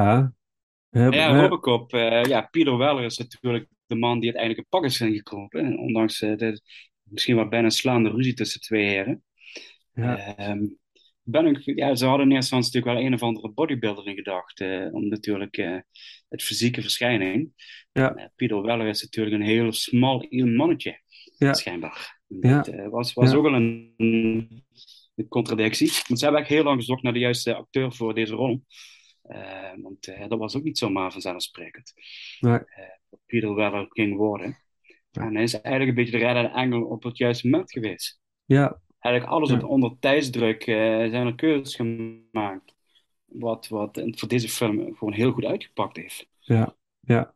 Ja. Hebben- Ja, Robocop. eh, ja, Peter Weller is natuurlijk de man die uiteindelijk een pak is ingekropen. En Ondanks eh, de, misschien wel bijna een slaande ruzie tussen twee heren. Ja. Ehm, ben ik, ja, ze hadden in eerste instantie natuurlijk wel een of andere bodybuilder in gedacht. eh, om natuurlijk eh, het fysieke verschijning. Ja. Eh, Peter Weller is natuurlijk een heel smal mannetje. Ja. Schijnbaar. Ja. Dat eh, was, was Ja. ook wel een, een contradictie. Want ze hebben eigenlijk heel lang gezocht naar de juiste acteur voor deze rol. Eh, want eh, dat was ook niet zomaar vanzelfsprekend. Nee. Eh, Peter Weller ging worden. Ja. En hij is eigenlijk een beetje de reddende engel op het juiste moment geweest. ja, Eigenlijk alles Ja. onder tijdsdruk eh, zijn er keuzes gemaakt. Wat, wat voor deze film gewoon heel goed uitgepakt heeft. ja, ja.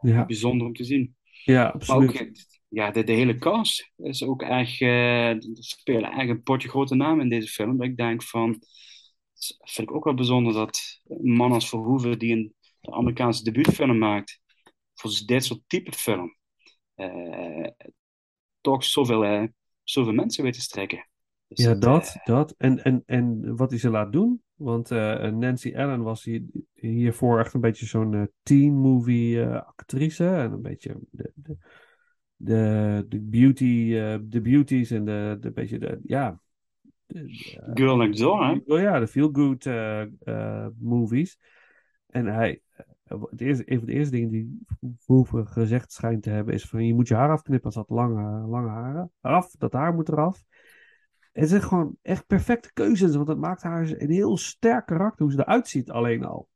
Ja, Bijzonder om te zien. ja, Maar absoluut. ook, eh, ja, de, de hele cast is ook echt, eh, er spelen echt een potje grote namen in deze film. Dat ik denk van, vind ik ook wel bijzonder dat een man als Verhoeven, die een Amerikaanse debuutfilm maakt, voor dit soort type film, eh, toch zoveel, eh, zoveel mensen weet te strekken. Dus Ja, dat, eh, dat. En, en, en wat hij ze laat doen. Want Nancy Allen was hier, hiervoor echt een beetje zo'n eh, teen movie eh, actrice. En een beetje de, de, de, de beauty, de beauties en de, de beetje de, ja. Girl Next Door, hè? Oh ja, de feel-good eh, eh, movies. En hij, eh, het eerste, een van de eerste dingen die Verhoeven gezegd schijnt te hebben, is van je moet je haar afknippen, als had lange, lange haren. Af, dat haar moet eraf. Het zijn gewoon echt perfecte keuzes, want het maakt haar een heel sterk karakter, hoe ze eruit ziet alleen al.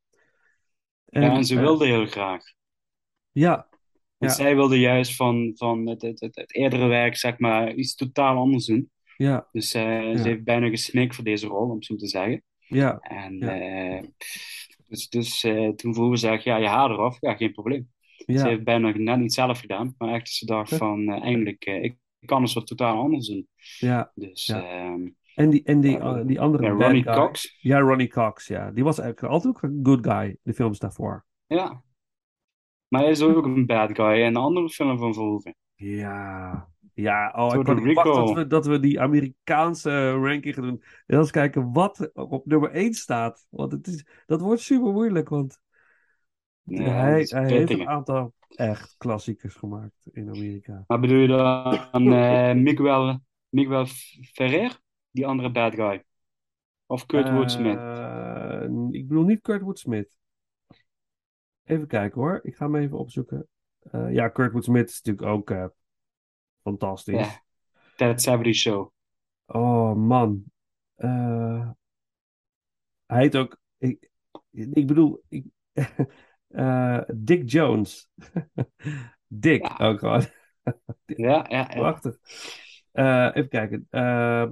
ja, en ze wilde heel graag. Ja, Want Ja. zij wilde juist van, van het, het, het, het eerdere werk, zeg maar, iets totaal anders doen. Ja, Dus eh, Ja. ze heeft bijna gesmikt voor deze rol, om het zo te zeggen. ja, En Ja. eh, dus, dus eh, toen Verhoeven zei, ja, je haar eraf, ja, geen probleem. Ze heeft bijna net niet zelf gedaan, maar echt ze dacht van, eh, ik kan eens wat totaal anders doen. ja. Dus ehm, En die, en die, die andere ja, Ronnie guy- Cox, Ja, Ronnie Cox, ja. Die was eigenlijk altijd ook een good guy, de films daarvoor. ja. Maar hij is ook een bad guy in een andere film van Verhoeven. Ja, ja. Oh, ik Puerto kan niet wachten dat we, dat we die Amerikaanse ranking gaan doen. En eens kijken wat op nummer 1 staat. Want het is, dat wordt super moeilijk, want Ja, hij, hij heeft een aantal echt klassiekers gemaakt in Amerika. Maar bedoel je dan *laughs* eh Miguel, Miguel Ferrer, die andere bad guy? Of Kurt Woodsmith? Eh, ik bedoel niet Kurt Woodsmith. Even kijken hoor. Ik ga hem even opzoeken. Eh, ja, Kurt Woodsmith is natuurlijk ook eh, fantastisch. Ja, That 70 Show. Oh man. Eh, hij heet ook. Ik, ik bedoel. Ik, *laughs* eh, Dick Jones. *laughs* Dick Ja. ook gewoon. *laughs* Ja, ja, ja. Prachtig. Eh, even kijken.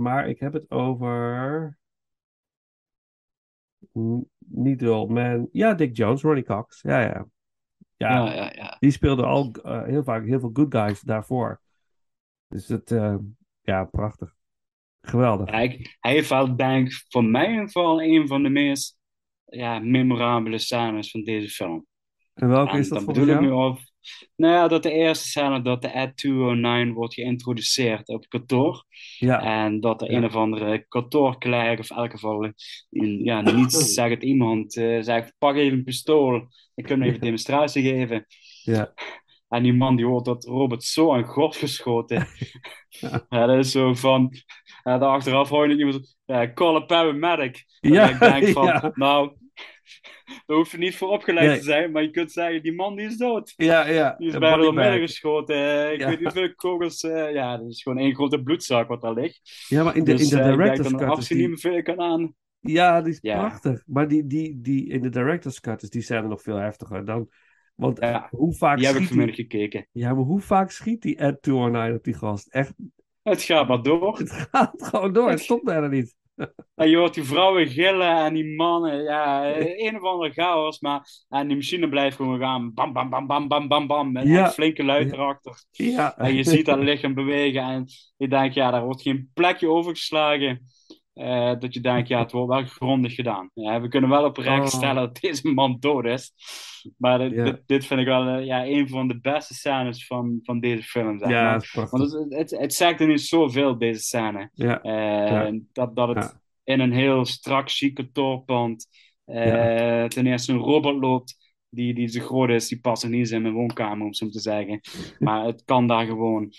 Maar ik heb het over. N- Niet de old man. Ja, Dick Jones, Ronnie Cox. Ja, ja. Ja, Ja, ja, ja. die speelde al heel vaak heel veel good guys daarvoor. Dus het, eh, ja, prachtig. Geweldig. Hij, hij heeft wel, denk ik, voor mij in ieder geval een van de meest ja, memorabele scènes van deze film. En welke En is dat volgens bedoel ik nu of, nou ja, dat de eerste scène dat de Ad 209 wordt geïntroduceerd op kantoor. Ja, En dat er Ja. een of andere kantoorklerk, of in elk geval een ja, niets zeggend iemand, eh, zegt: pak even een pistool, ik kan even een demonstratie geven. ja, En die man die hoort dat Robert zo aan god geschoten. *laughs* ja, dat is zo van. Ja, daar achteraf hoor je nog iemand. Ja, call a paramedic. En Ja, ik denk van, ja. nou, daar hoef je niet voor opgeleid Nee. te zijn, maar je kunt zeggen, die man die is dood. ja, ja. Die is bijna door midden geschoten. Eh, ik weet niet hoeveel kogels. eh, ja, dat is gewoon één grote bloedzak wat daar ligt. Ja, maar in de, dus in de eh, ik denk director's dat cut een is afzien die... niet meer veel kan aan. Ja, die is prachtig. Maar die, die, die, in de director's cut is die scène nog veel heftiger. Dan, want Ja, hoe vaak Die heb ik gekeken. Ja, maar hoe vaak schiet die Ed 209 op die gast? Echt, Het gaat maar door. *laughs* het gaat gewoon door. Het stopt bijna niet. *laughs* En je hoort die vrouwen gillen en die mannen. Ja, eh, een of andere chaos. Maar en die machine blijft gewoon gaan. Bam, bam, bam, bam, bam, bam, bam. Met Ja. een flinke luid erachter. Ja. En je ziet dat lichaam bewegen. En je denkt, ja, daar wordt geen plekje overgeslagen. Eh, dat je denkt, ja, het wordt wel grondig gedaan. Ja, we kunnen wel oprecht Oh. stellen dat deze man dood is. Maar dit, Ja. dit, dit vind ik wel eh, ja, een van de beste scènes van, van deze film. Zeg Ja, maar. Want het, het, het zegt er nu zoveel, deze scène. Ja, Eh. Dat, dat het in een heel strak, chique kantoorpand Eh, Ten eerste een robot loopt die, die zo groot is, die past er niet eens in mijn woonkamer, om zo te zeggen. Maar het kan daar gewoon.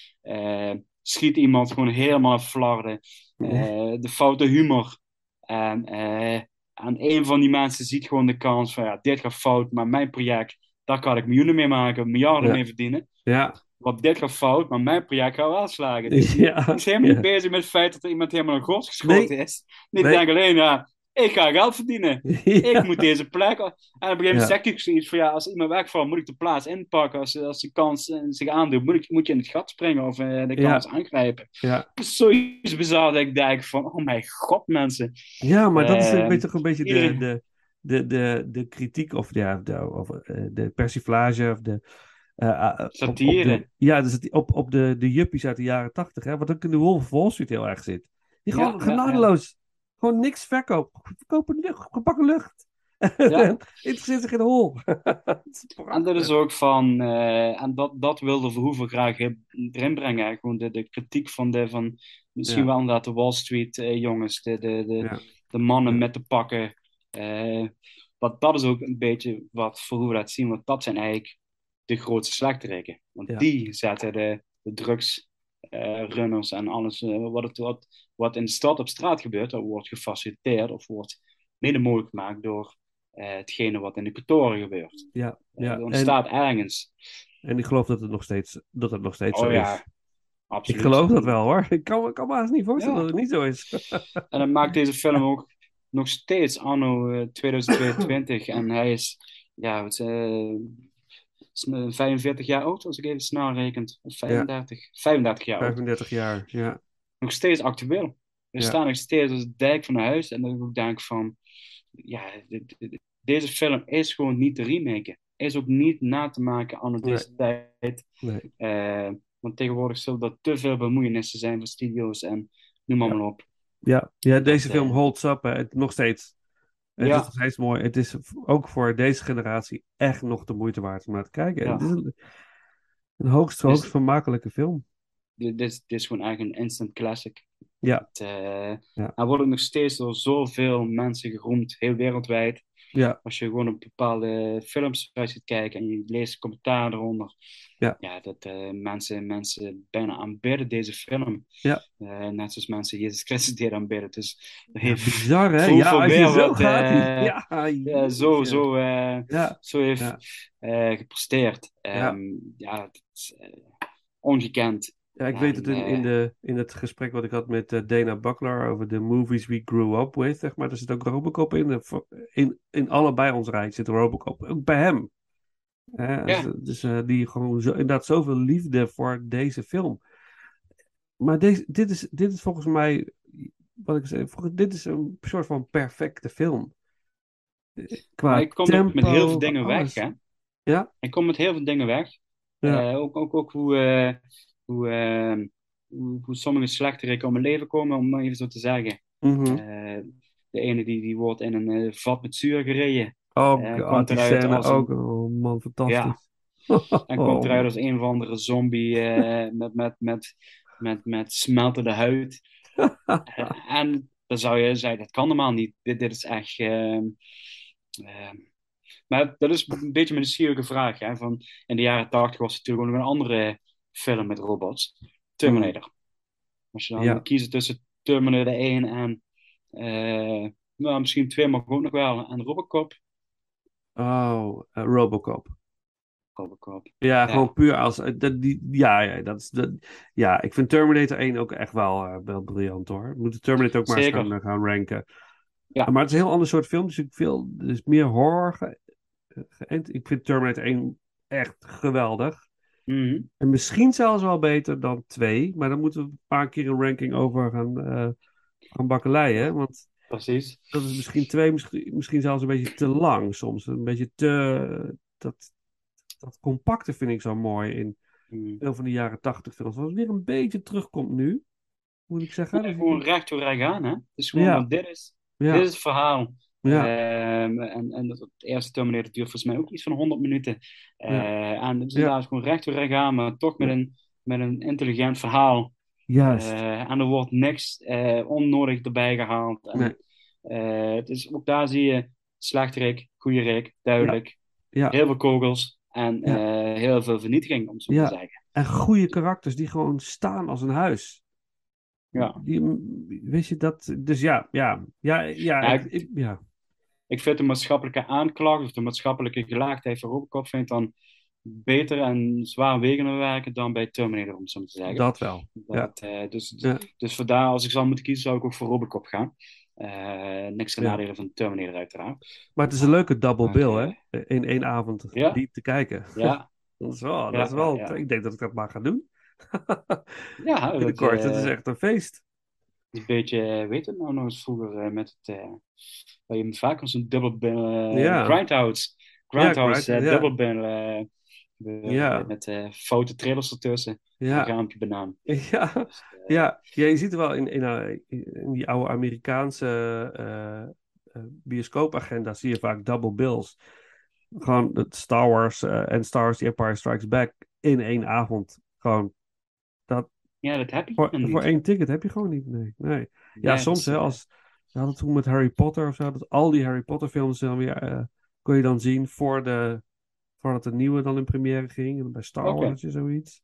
Schiet iemand gewoon helemaal flarden. Eh, de foute humor. En eh, aan een van die mensen ziet gewoon de kans van, ja, dit gaat fout, maar mijn project, daar kan ik miljoenen mee maken, miljarden Ja. mee verdienen. Ja, Want dit gaat fout, maar mijn project gaat wel slagen. Dus *laughs* ja, hij is helemaal niet bezig met het feit dat er iemand helemaal een gos geschoten Nee. is. Die Nee. denkt alleen, ja, ik ga geld verdienen. *laughs* Ja. Ik moet deze plek. En op een gegeven moment Ja. zeg ik zoiets van ja, als iemand wegvalt, moet ik de plaats inpakken. Als, als de kans eh, zich aandoet, moet, ik, moet je in het gat springen of eh, de Ja. kans aangrijpen. Ja. Zoiets bizar dat ik denk van, oh mijn god mensen. Ja, maar dat is een Eh, beetje, toch een beetje de, de, de, de, de kritiek of, ja, de, of eh, de persiflage of de... eh, eh, op- op Satire. de- ja, dus op, op de, de juppies uit de jaren tachtig, hè, wat ook in de Wolf of Wall Street heel erg zit. Die gewoon genadeloos, gewoon niks verkopen. Verkopen lucht, gebakken lucht. Ja. *laughs* Interesseert zich in de hol. *laughs* En dat is ook van, eh, en dat, dat wilde Verhoeven graag erin brengen. Gewoon de, de kritiek van, de, van misschien Ja. wel inderdaad de Wall Street eh, jongens, de, de, de, Ja. de mannen met de pakken. Want dat is ook een beetje wat Verhoeven laat zien, want dat zijn eigenlijk de grootste slechterikken. Want die zetten de, de drugs, runners en alles eh, wat, het, wat, wat in de stad op straat gebeurt, dat wordt gefaciliteerd of wordt mede mogelijk gemaakt door eh, hetgene wat in de kantoren gebeurt. Ja, Ja, er En, ontstaat ergens. en ik geloof dat het nog steeds, dat het nog steeds Oh zo ja, is. absoluut. Ik geloof dat wel hoor. Ik kan, me- kan me haast niet voorstellen Ja. dat het niet zo is. *laughs* *laughs* En dan maakt deze film ook nog steeds anno eh, 2022. en hij is, ja, het, eh, is, eh, 45 jaar oud, als ik even snel rekent. Of 35. 35 jaar oud. 35 jaar, ja. Nog steeds actueel. We Ja. staan nog steeds als dijk van huis. En dan ik denk van, ja, dit- dit- deze film is gewoon niet te remaken. Is ook niet na te maken Nee. deze tijd. Nee. Eh, want tegenwoordig zullen er te veel bemoeienissen zijn van studio's en noem maar, Ja. maar op. Ja, ja deze eh, film holds up. Hè. Nog steeds. Het Ja. is nog steeds mooi. Het is ook voor deze generatie echt nog de moeite waard om naar te kijken. Ja. Het is een, een hoogst, Dus- hoogst vermakelijke film. Dit, dit, is- dit is gewoon eigenlijk een instant classic. Ja. Het, eh, Ja. Hij wordt nog steeds door zoveel mensen geroemd, heel wereldwijd. Ja, Als je gewoon op bepaalde films gaat kijken en je leest commentaar eronder. Ja. dat eh, mensen, mensen bijna aanbidden deze film. Ja. Eh, net zoals mensen Jezus Christus *laughs* deden aanbidden. Dus dat ja heeft bizar hè? Ja, als je zo wat, gaat. eh, ja, ja, zo, zo, eh, Ja, zo heeft Ja. eh, gepresteerd. Ja. Ehm, ja, is eh, ongekend. Ja, ik weet het in, in, eh, de, in het gesprek wat ik had met eh, Dana Buckler over de movies we grew up with, zeg maar. Er zit ook Robocop in. Voor- In, in allebei ons rij zit Robocop. Ook bij hem. Hè, Ja. dus dus, eh, die gewoon zo, inderdaad zoveel liefde voor deze film. Maar deze, dit, is, dit is volgens mij, wat ik zei, dit is een soort van perfecte film. Eh, Qua Maar ik kom tempo, met heel veel dingen alles. weg, hè? Ja? Ik kom met heel veel dingen weg. Ja. Eh, ook, ook, ook hoe, eh, hoe, eh, hoe, hoe sommige slechterikken om het leven komen, om maar even zo te zeggen. Mhm. Eh, de ene die, die wordt in een eh, vat met zuur gereden. Oh, eh, god, die eruit scène als een- ook. Oh man, fantastisch. *laughs* En komt Oh. eruit als een of andere zombie met, met, met, met, met smeltende huid. *laughs* En dan zou je zeggen, dat kan normaal niet. Dit, dit is echt... ehm, ehm, maar dat is een beetje een sierlijke vraag. Hè? Van, in de jaren tachtig was er natuurlijk ook nog een andere film met robots. Terminator. Als je dan Ja. moet kiezen tussen Terminator 1 en... eh, nou, misschien 2 mag ook nog wel. En Robocop. Oh, eh, Robocop. Robocop. Ja, Ja. gewoon puur als. eh, Dat, die, ja, ja, dat is, dat, ja, ik vind Terminator 1 ook echt wel, wel briljant hoor. We moeten Terminator ook maar eens gaan, gaan ranken. Ja. Maar het is een heel ander soort film, dus ik veel, dus meer horror. Ge, ik vind Terminator 1 echt geweldig. Mhm. En misschien zelfs wel beter dan 2, maar dan moeten we een paar keer een ranking over gaan, gaan bakkeleien. Want Precies. dat is misschien twee, misschien, misschien zelfs een beetje te lang soms. Een beetje te. Dat, dat compacte vind ik zo mooi in Mhm. veel van die jaren tachtig films. Wat weer een beetje terugkomt nu, moet ik zeggen. Ja, Dus- gewoon recht door hè? Gewoon, Ja. want dit is, ja, dit is het verhaal. Ja, Ehm, en, en het eerste Terminator duurt volgens mij ook iets van 100 minuten. Eh, En het is Ja. inderdaad gewoon recht door recht aan, maar toch met, Ja. een, met een intelligent verhaal. juist. Eh, en er wordt niks eh, onnodig erbij gehaald. En, Nee. het is, ook daar zie je Slechterik, goede Rick, duidelijk. Ja. Heel veel kogels en Ja. heel veel vernietiging, om zo Ja. te zeggen. En goede karakters die gewoon staan als een huis. Ja. Die, weet je dat? Dus ja, ja, ja, ja, Ja, ik- ik- ik- ja. Ik vind de maatschappelijke aanklacht of de maatschappelijke gelaagdheid van Robocop vind ik dan beter en zwaarwegender werken dan bij Terminator, om het zo te zeggen. dat wel. Dat, eh, dus, Ja. dus vandaar, als ik zou moeten kiezen, zou ik ook voor Robocop gaan. Eh, niks ten Ja. nadele van Terminator, uiteraard. Maar het is een leuke double bill, eh, hè? In één avond die te kijken. Ja, *laughs* Dat is wel, dat is wel ik denk dat ik dat maar ga doen. *laughs* ja dat, Binnenkort, het is eh, echt een feest. Een beetje, eh, weet het nou nog eens vroeger eh, met het, eh, waar je vaak als een dubbel Ja. Grindhouse, Grindhouse Grind- ja. Ja. met eh, foute trailers ertussen, een raampje banaan. *laughs* ja, Dus, ja. ja, je ziet wel in, in, in die oude Amerikaanse eh, bioscoopagenda zie je vaak double bills. Gewoon het Star Wars en Star Wars The Empire Strikes Back in één avond. Gewoon ja, dat heb je voor, niet. voor één ticket heb je gewoon niet. Nee, nee. Ja, soms dat hè, is, als we hadden toen met Harry Potter of zo, dat al die Harry Potter films dan weer eh, kon je dan zien voor de, voordat de nieuwe dan in première ging. En bij Star. Wars je zoiets.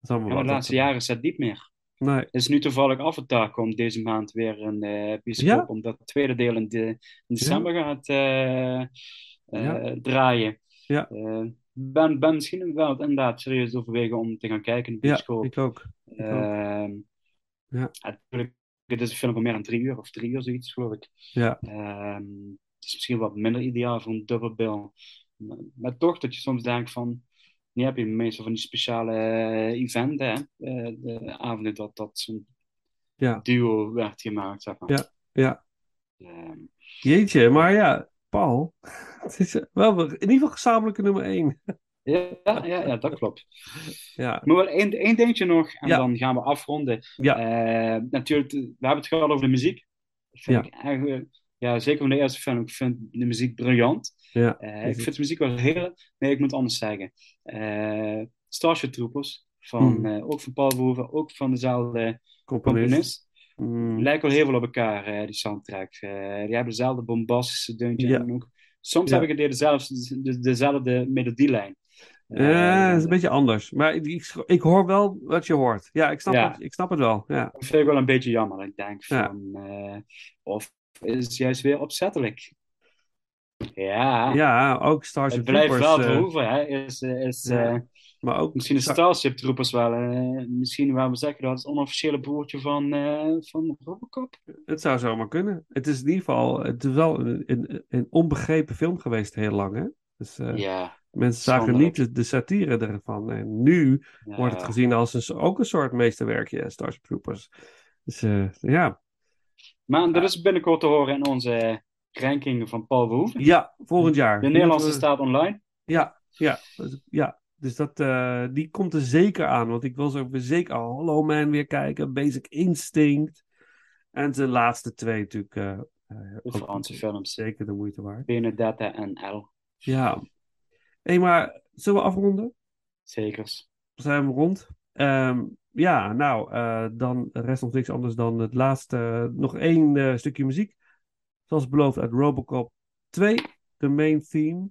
Dat is allemaal Ja, maar de laatste jaren is dat niet meer. Nee, Het is nu toevallig Avatar komt deze maand weer een eh bioscoop, Ja? omdat het tweede deel in, de, in december gaat eh, eh, Ja. draaien. Ja. Ben, ben misschien wel inderdaad serieus overwegen om te gaan kijken in de ja, ik ook. ook. Ehm, Ja. Natuurlijk, het is een film van meer dan drie uur of drie uur, zoiets geloof ik. Ja, Ehm, het is misschien wat minder ideaal voor een dubbel bill. Maar, maar toch dat je soms denkt van... Nu heb je meestal van die speciale eh, eventen, hè? Eh, de avonden dat, dat zo'n Ja. duo werd gemaakt, zeg maar. Ja, ja. Ehm, Jeetje, maar ja, Paul. *laughs* Het is wel in ieder geval gezamenlijke nummer één. ja, ja, ja, dat klopt. Ja, Maar wel één, één dingetje nog, en Ja. dan gaan we afronden. ja, Eh, natuurlijk, we hebben het gehad over de muziek. Vind Ja. ik eigenlijk, ja, zeker van de eerste film, ik vind de muziek briljant. ja. Eh, ik vind de muziek wel heel... Nee, ik moet anders zeggen. Eh Starship Troopers, van, Mm. eh, ook van Paul Verhoeven, ook van dezelfde Componist. componist. Mm, Lijken wel heel veel op elkaar, die soundtracks. Eh, die hebben dezelfde bombastische deuntje Ja. en ook. Soms Ja. heb ik het dezelfde, de, dezelfde melodielijn. eh, het is Eh, een beetje anders. Maar ik, ik, ik hoor wel wat je hoort. Ja, ik snap, Ja. Het, ik snap het wel. Ja, Dat vind ik wel een beetje jammer. Ik denk Ja. van... eh, of is het juist weer opzettelijk? Ja, ja ook Starship het blijft Troopers. wel eh, Verhoeven, hè. Is, is, Ja. Maar ook Misschien de Star- Starship Troopers wel. eh, misschien waar we zeggen dat het onofficiële broertje van, eh van Robocop. Het zou zomaar kunnen. Het is in ieder geval, het is wel een, een, een onbegrepen film geweest heel lang. Hè? Dus eh, Ja. mensen zagen niet de, de satire ervan. En nu ja. wordt het gezien als een, ook een soort meesterwerkje, Starship Troopers. Dus ja. Maar dat is binnenkort te horen in onze ranking van Paul Verhoeven. ja, volgend jaar. De Nederlandse staat online. Ja, ja, ja. Dus dat, eh, die komt er zeker aan. Want ik wil zo weer zeker Hollow Man weer kijken. Basic Instinct. En de laatste twee natuurlijk. eh, eh, De ook Franse films. Zeker de moeite waard. Benedetta en L. Ja. Hé, maar zullen we afronden? Zekers. Zijn we rond? Ehm, ja, nou, eh, dan rest nog niks anders dan het laatste. eh, nog één eh, stukje muziek. Zoals beloofd uit Robocop 2, de main theme.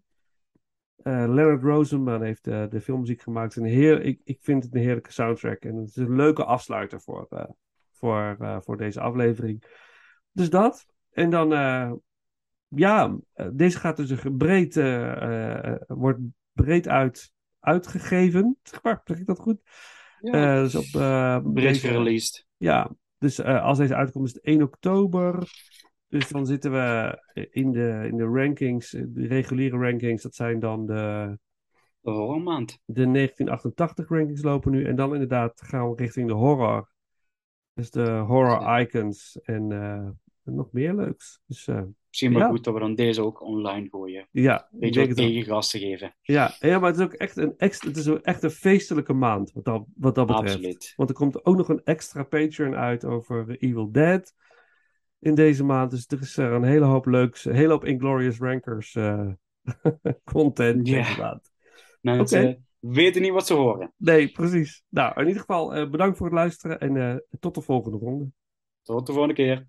Eh, Leonard Rosenman heeft eh, de filmmuziek gemaakt. Een heer, ik, ik vind het een heerlijke soundtrack. En het is een leuke afsluiter voor, eh, voor, eh, voor deze aflevering. Dus dat. En dan, eh, ja, deze gaat dus een breed, eh, eh, wordt breed uit, uitgegeven. Zeg maar, zeg ik dat goed? Ja. Eh, dus op, eh, Breed deze- gereleased. ja, dus eh, als deze uitkomt is het 1 oktober. Dus dan zitten we in de, in de rankings, eh, de reguliere rankings. Dat zijn dan de, De horrormaand. de 1988 rankings lopen nu. En dan inderdaad gaan we richting de horror. Dus de horror icons en, eh, nog meer leuks. Dus eh, Misschien wel Ja. goed dat we dan deze ook online gooien. ja, Beetje wat ook. tegengas te geven. Ja, ja, maar het is ook echt een, extra, het is ook echt een feestelijke maand wat dat, wat dat betreft. Absoluut. Want er komt ook nog een extra Patreon uit over Evil Dead in deze maand. Dus er is er een hele hoop leuks, een hele hoop Inglorious Rankers eh, *laughs* content Ja. inderdaad. Mensen Oké. weten niet wat ze horen. Nee, precies. Nou, in ieder geval eh, bedankt voor het luisteren en eh, tot de volgende ronde. Tot de volgende keer.